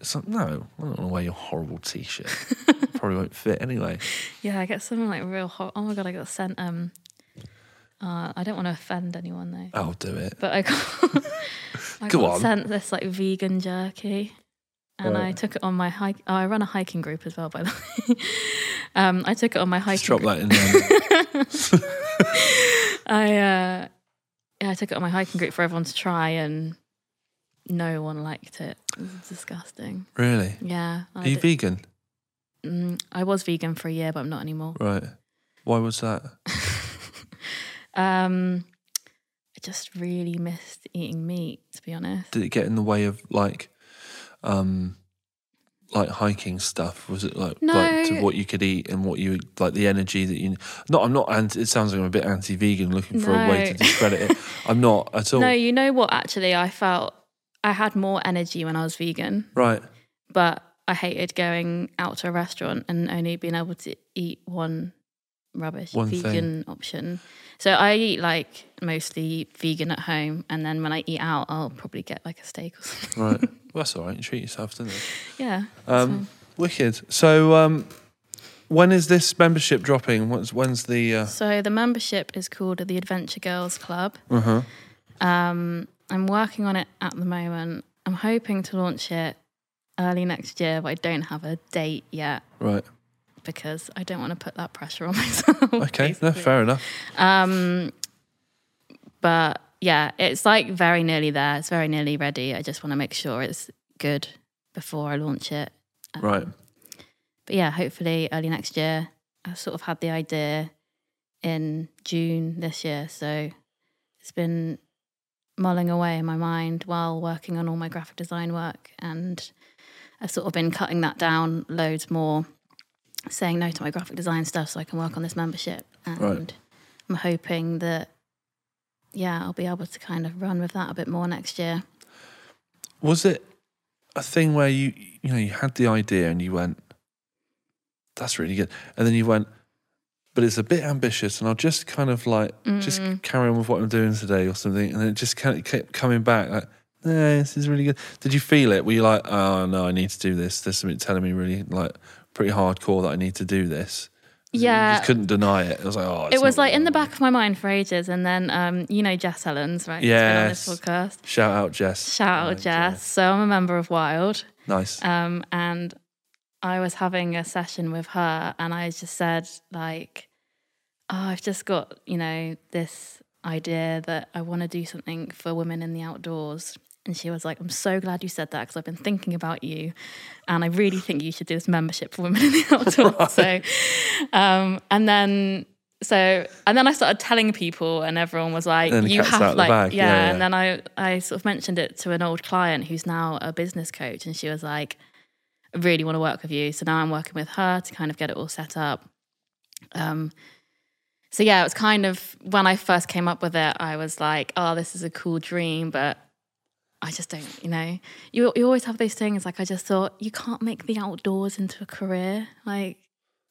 it's like, no, I don't want to wear your horrible t-shirt. Probably won't fit anyway. Yeah. I get something like real hot. Oh my God. I got sent, um, uh, I don't want to offend anyone though. I'll do it. But I got, I Go got on. sent this like vegan jerky, and I took it on my hike. Oh, I run a hiking group as well, by the way. um, I took it on my hiking. Just drop group. that in there. I uh, yeah, I took it on my hiking group for everyone to try, and no one liked it. It was disgusting. really? Yeah, Are I, you did- vegan? mm, I was vegan for a year, but I'm not anymore. Right. Why was that? Um, I just really missed eating meat, to be honest. Did it get in the way of like, um, like hiking stuff? Was it like like to what you could eat and what you like the energy that you? Not, I'm not anti. It sounds like I'm a bit anti-vegan, looking for a way to discredit it. I'm not at all. No, you know what? Actually, I felt I had more energy when I was vegan, Right. but I hated going out to a restaurant and only being able to eat one rubbish One vegan option. So I eat like mostly vegan at home, and then when I eat out, I'll probably get like a steak or something. Right. well, that's all right. You treat yourself, don't you? yeah. Um, wicked. So, um, when is this membership dropping? When's, when's the? Uh. So the membership is called the Adventure Girls Club. uh-huh. Um, I'm working on it at the moment. I'm hoping to launch it early next year, but I don't have a date yet. Right. Because I don't want to put that pressure on myself. Okay. No, fair enough. Um, but yeah, it's like very nearly there. It's very nearly ready. I just want to make sure it's good before I launch it. Um, Right. But yeah, hopefully early next year. I sort of had the idea in June this year, so it's been mulling away in my mind while working on all my graphic design work, and I've sort of been cutting that down loads more, saying no to my graphic design stuff so I can work on this membership. And Right. I'm hoping that yeah, I'll be able to kind of run with that a bit more next year. Was it a thing where you you know you had the idea and you went, "That's really good," and then you went, "But it's a bit ambitious," and I'll just kind of like just Mm. carry on with what I'm doing today or something, and then it just kind of kept coming back like. No, this is really good. Did you feel it? Were you like, oh no, I need to do this? There's something telling me really like pretty hardcore that I need to do this. Yeah. just couldn't deny it. It was like, oh, it was like in the back of my mind for ages, and then um, you know Jess Ellens, right? She's been on this podcast. Shout out, Jess. Shout out Right, Jess. So I'm a member of Wild, Nice. um, and I was having a session with her, and I just said like, "Oh, I've just got you know this idea that I want to do something for women in the outdoors." And she was like, I'm so glad you said that because I've been thinking about you. And I really think you should do this membership for women in the outdoors. So, um, and then, so, and then I started telling people, and everyone was like, you have like, yeah. Yeah, yeah. And then I, I sort of mentioned it to an old client who's now a business coach. And she was like, I really want to work with you. So now I'm working with her to kind of get it all set up. Um, so yeah, it was kind of when I first came up with it, I was like, oh, this is a cool dream, but I just don't, you know, you, you always have those things. Like, I just thought, you can't make the outdoors into a career. Like,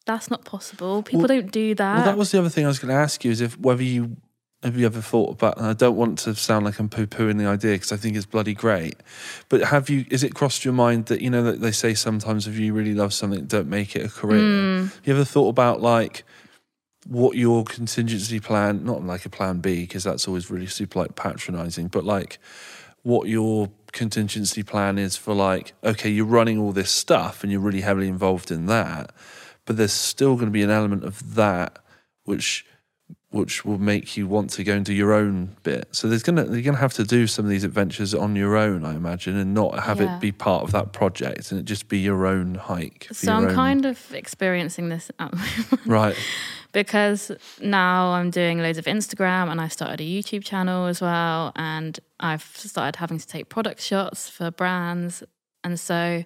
that's not possible. People Well- don't do that. Well, that was the other thing I was going to ask you is if whether you have you ever thought about, and I don't want to sound like I'm poo pooing the idea because I think it's bloody great, but have you, is it crossed your mind that, you know, that they say sometimes if you really love something, don't make it a career? Mm. You ever thought about like what your contingency plan, not like a plan B, because that's always really super like patronizing, but like what your contingency plan is for like, okay, you're running all this stuff and you're really heavily involved in that, but there's still going to be an element of that which which will make you want to go and do your own bit. So there's gonna you're gonna have to do some of these adventures on your own, I imagine, and not have Yeah. it be part of that project and it just be your own hike. So I'm own- kind of experiencing this at the moment right. because now I'm doing loads of Instagram and I started a YouTube channel as well. And I've started having to take product shots for brands. And so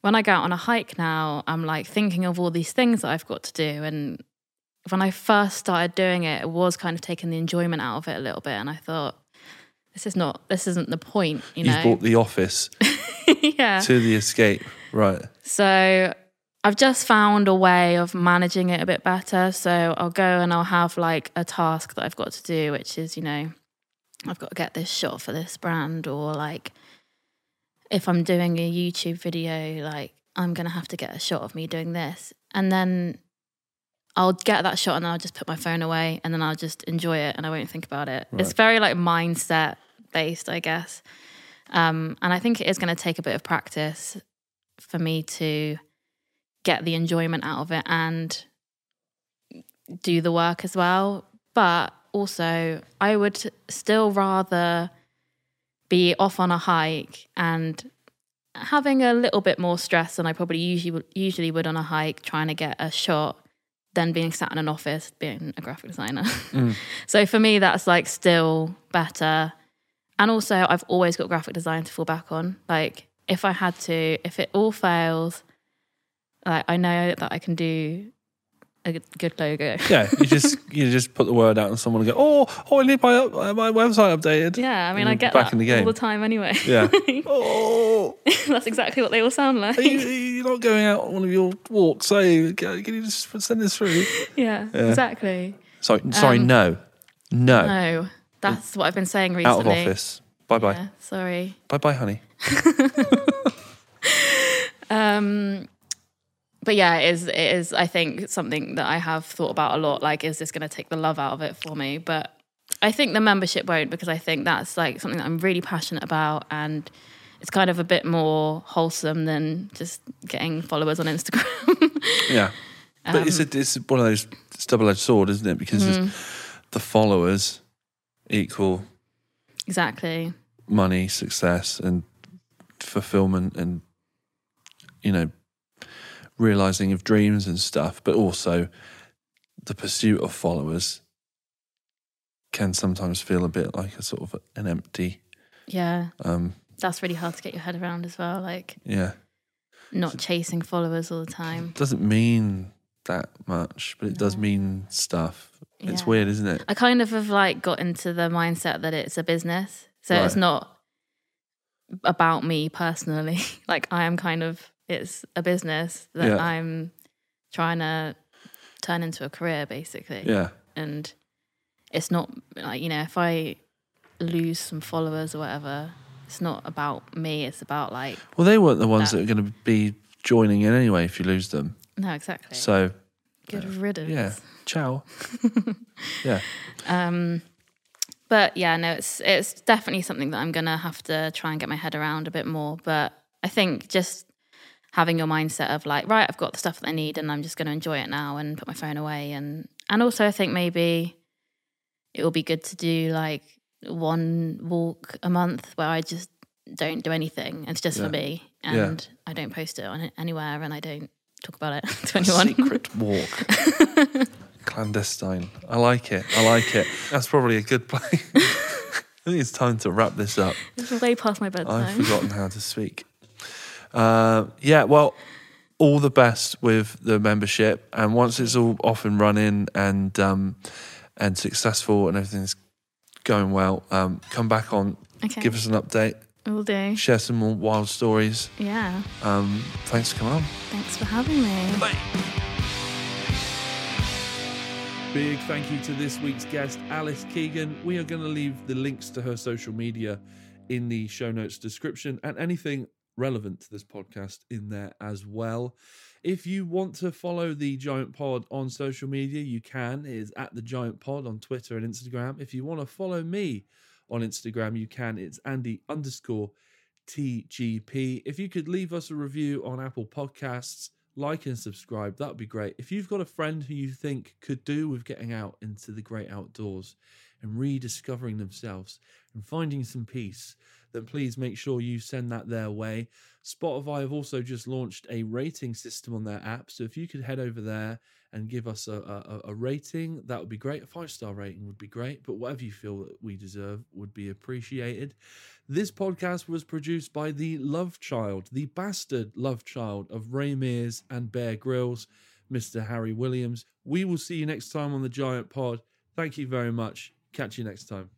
when I go out on a hike now, I'm like thinking of all these things that I've got to do. And when I first started doing it, it was kind of taking the enjoyment out of it a little bit. And I thought, this is not, this isn't the point, you know You've know? brought the office yeah. to the escape. Right. So I've just found a way of managing it a bit better. So I'll go and I'll have like a task that I've got to do, which is, you know, I've got to get this shot for this brand, or like if I'm doing a YouTube video, like I'm going to have to get a shot of me doing this. And then I'll get that shot and then I'll just put my phone away and then I'll just enjoy it and I won't think about it. It's very like mindset based, I guess. Um, and I think it is going to take a bit of practice for me to get the enjoyment out of it and do the work as well. But also, I would still rather be off on a hike and having a little bit more stress than I probably usually would, usually would on a hike, trying to get a shot, than being sat in an office being a graphic designer. Mm. so for me, that's like still better. And also, I've always got graphic design to fall back on. Like, if I had to, if it all fails, like I know that I can do a good- logo. Yeah. You just you just put the word out and someone will go, oh, oh, I need my up- my website updated. Yeah, I mean, And I get back that in the game. all the time anyway. Yeah. Oh, That's exactly what they all sound like. are you, you're not going out on one of your walks, are you? Can can you just send this through? yeah, Yeah. exactly. Sorry, sorry, Um, no, no, No, that's what I've been saying recently. out of office. Bye bye, Yeah, sorry. bye bye, honey. Um, but yeah, it is, it is, I think, something that I have thought about a lot. Like, is this going to take the love out of it for me? But I think the membership won't because I think that's like something that I'm really passionate about and it's kind of a bit more wholesome than just getting followers on Instagram. Yeah, but it's a, Um, it's one of those it's double edged sword, isn't it? Because it's the followers equal exactly. money, success, and fulfillment, and you know, realizing of dreams and stuff. But also, the pursuit of followers can sometimes feel a bit like a sort of an empty. Yeah. Um, That's really hard to get your head around as well. Like, yeah, not chasing followers all the time. doesn't mean that much, but it does mean stuff. It's weird, isn't it? I kind of have like got into the mindset that it's a business. So it's not about me personally. like I am kind of it's a business that Yeah. I'm trying to turn into a career basically. Yeah, And it's not like, you know, if I lose some followers or whatever, it's not about me, it's about like Well, they weren't the ones That- that are going to be joining in anyway if you lose them. no, exactly. So, Good riddance. yeah, ciao. yeah. Um, but yeah, no, it's it's definitely something that I'm gonna have to try and get my head around a bit more. But I think just having your mindset of like, right, I've got the stuff that I need, and I'm just gonna enjoy it now and put my phone away. And and also, I think maybe it will be good to do like one walk a month where I just don't do anything. It's just Yeah. for me, Yeah. and I don't post it on anywhere, and I don't talk about it to anyone. Secret walk. Clandestine. I like it. I like it. That's probably a good play. I think it's time to wrap this up. it's way past my bedtime. I've forgotten how to speak. Uh, yeah, well, all the best with the membership. And once it's all off and running and um, and successful and everything's going well, um, come back on, Okay. give us an update, Will do. share some more wild stories. Yeah. Um, thanks for coming on. Thanks for having me. Bye. Big thank you to this week's guest, Alice Keegan. We are going to leave the links to her social media in the show notes description and anything relevant to this podcast in there as well. If you want to follow the Giant Pod on social media, you can. It is at the Giant Pod on Twitter and Instagram. If you want to follow me on Instagram, you can. It's Andy underscore TGP. If you could leave us a review on Apple Podcasts, like and subscribe, that would be great. If you've got a friend who you think could do with getting out into the great outdoors and rediscovering themselves and finding some peace, then please make sure you send that their way. Spotify have also just launched a rating system on their app. So if you could head over there and give us a, a, a rating, that would be great. A five star rating would be great, but whatever you feel that we deserve would be appreciated. This podcast was produced by the love child, the bastard love child of Ray Mears and Bear Grylls, Mr. Harry Williams. We will see you next time on the Giant Pod. Thank you very much. Catch you next time.